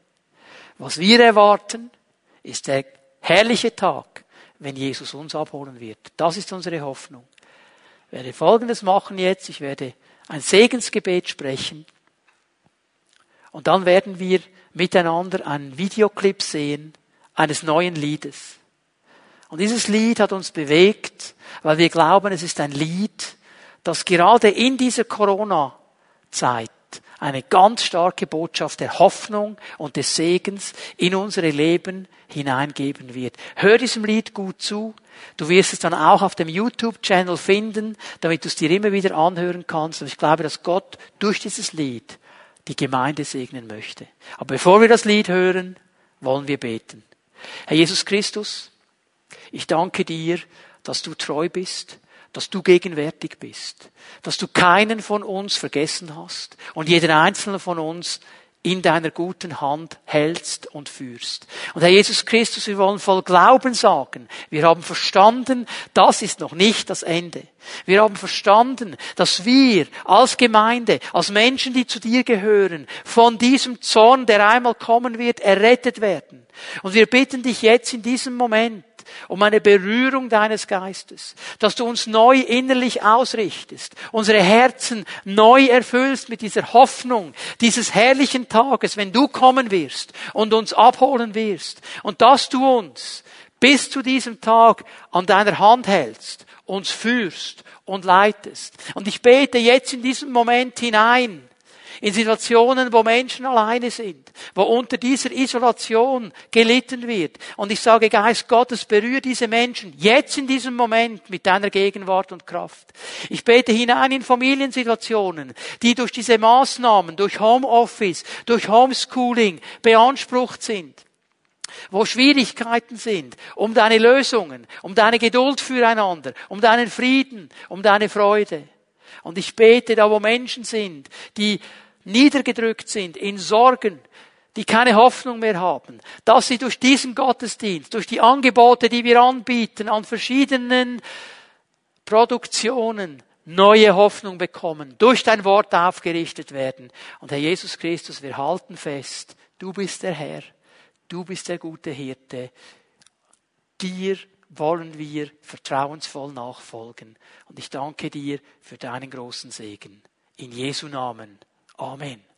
A: Was wir erwarten, ist der herrliche Tag, wenn Jesus uns abholen wird. Das ist unsere Hoffnung. Ich werde Folgendes machen jetzt. Ich werde ein Segensgebet sprechen. Und dann werden wir miteinander einen Videoclip sehen eines neuen Liedes. Und dieses Lied hat uns bewegt, weil wir glauben, es ist ein Lied, das gerade in dieser Corona-Zeit eine ganz starke Botschaft der Hoffnung und des Segens in unsere Leben hineingeben wird. Hör diesem Lied gut zu. Du wirst es dann auch auf dem YouTube-Channel finden, damit du es dir immer wieder anhören kannst. Und ich glaube, dass Gott durch dieses Lied die Gemeinde segnen möchte. Aber bevor wir das Lied hören, wollen wir beten. Herr Jesus Christus, ich danke dir, dass du treu bist, dass du gegenwärtig bist, dass du keinen von uns vergessen hast und jeden einzelnen von uns in deiner guten Hand hältst und führst. Und Herr Jesus Christus, wir wollen voll Glauben sagen, wir haben verstanden, das ist noch nicht das Ende. Wir haben verstanden, dass wir als Gemeinde, als Menschen, die zu dir gehören, von diesem Zorn, der einmal kommen wird, errettet werden. Und wir bitten dich jetzt in diesem Moment, um eine Berührung deines Geistes, dass du uns neu innerlich ausrichtest, unsere Herzen neu erfüllst mit dieser Hoffnung dieses herrlichen Tages, wenn du kommen wirst und uns abholen wirst und dass du uns bis zu diesem Tag an deiner Hand hältst, uns führst und leitest. Und ich bete jetzt in diesem Moment hinein, in Situationen, wo Menschen alleine sind, wo unter dieser Isolation gelitten wird. Und ich sage, Geist Gottes, berühre diese Menschen jetzt in diesem Moment mit deiner Gegenwart und Kraft. Ich bete hinein in Familiensituationen, die durch diese Maßnahmen, durch Homeoffice, durch Homeschooling beansprucht sind wo Schwierigkeiten sind, um deine Lösungen, um deine Geduld füreinander, um deinen Frieden, um deine Freude. Und ich bete da, wo Menschen sind, die niedergedrückt sind, in Sorgen, die keine Hoffnung mehr haben, dass sie durch diesen Gottesdienst, durch die Angebote, die wir anbieten, an verschiedenen Produktionen, neue Hoffnung bekommen, durch dein Wort aufgerichtet werden. Und Herr Jesus Christus, wir halten fest, du bist der Herr, du bist der gute Hirte, dir wollen wir vertrauensvoll nachfolgen. Und ich danke dir für deinen großen Segen. In Jesu Namen. Amen.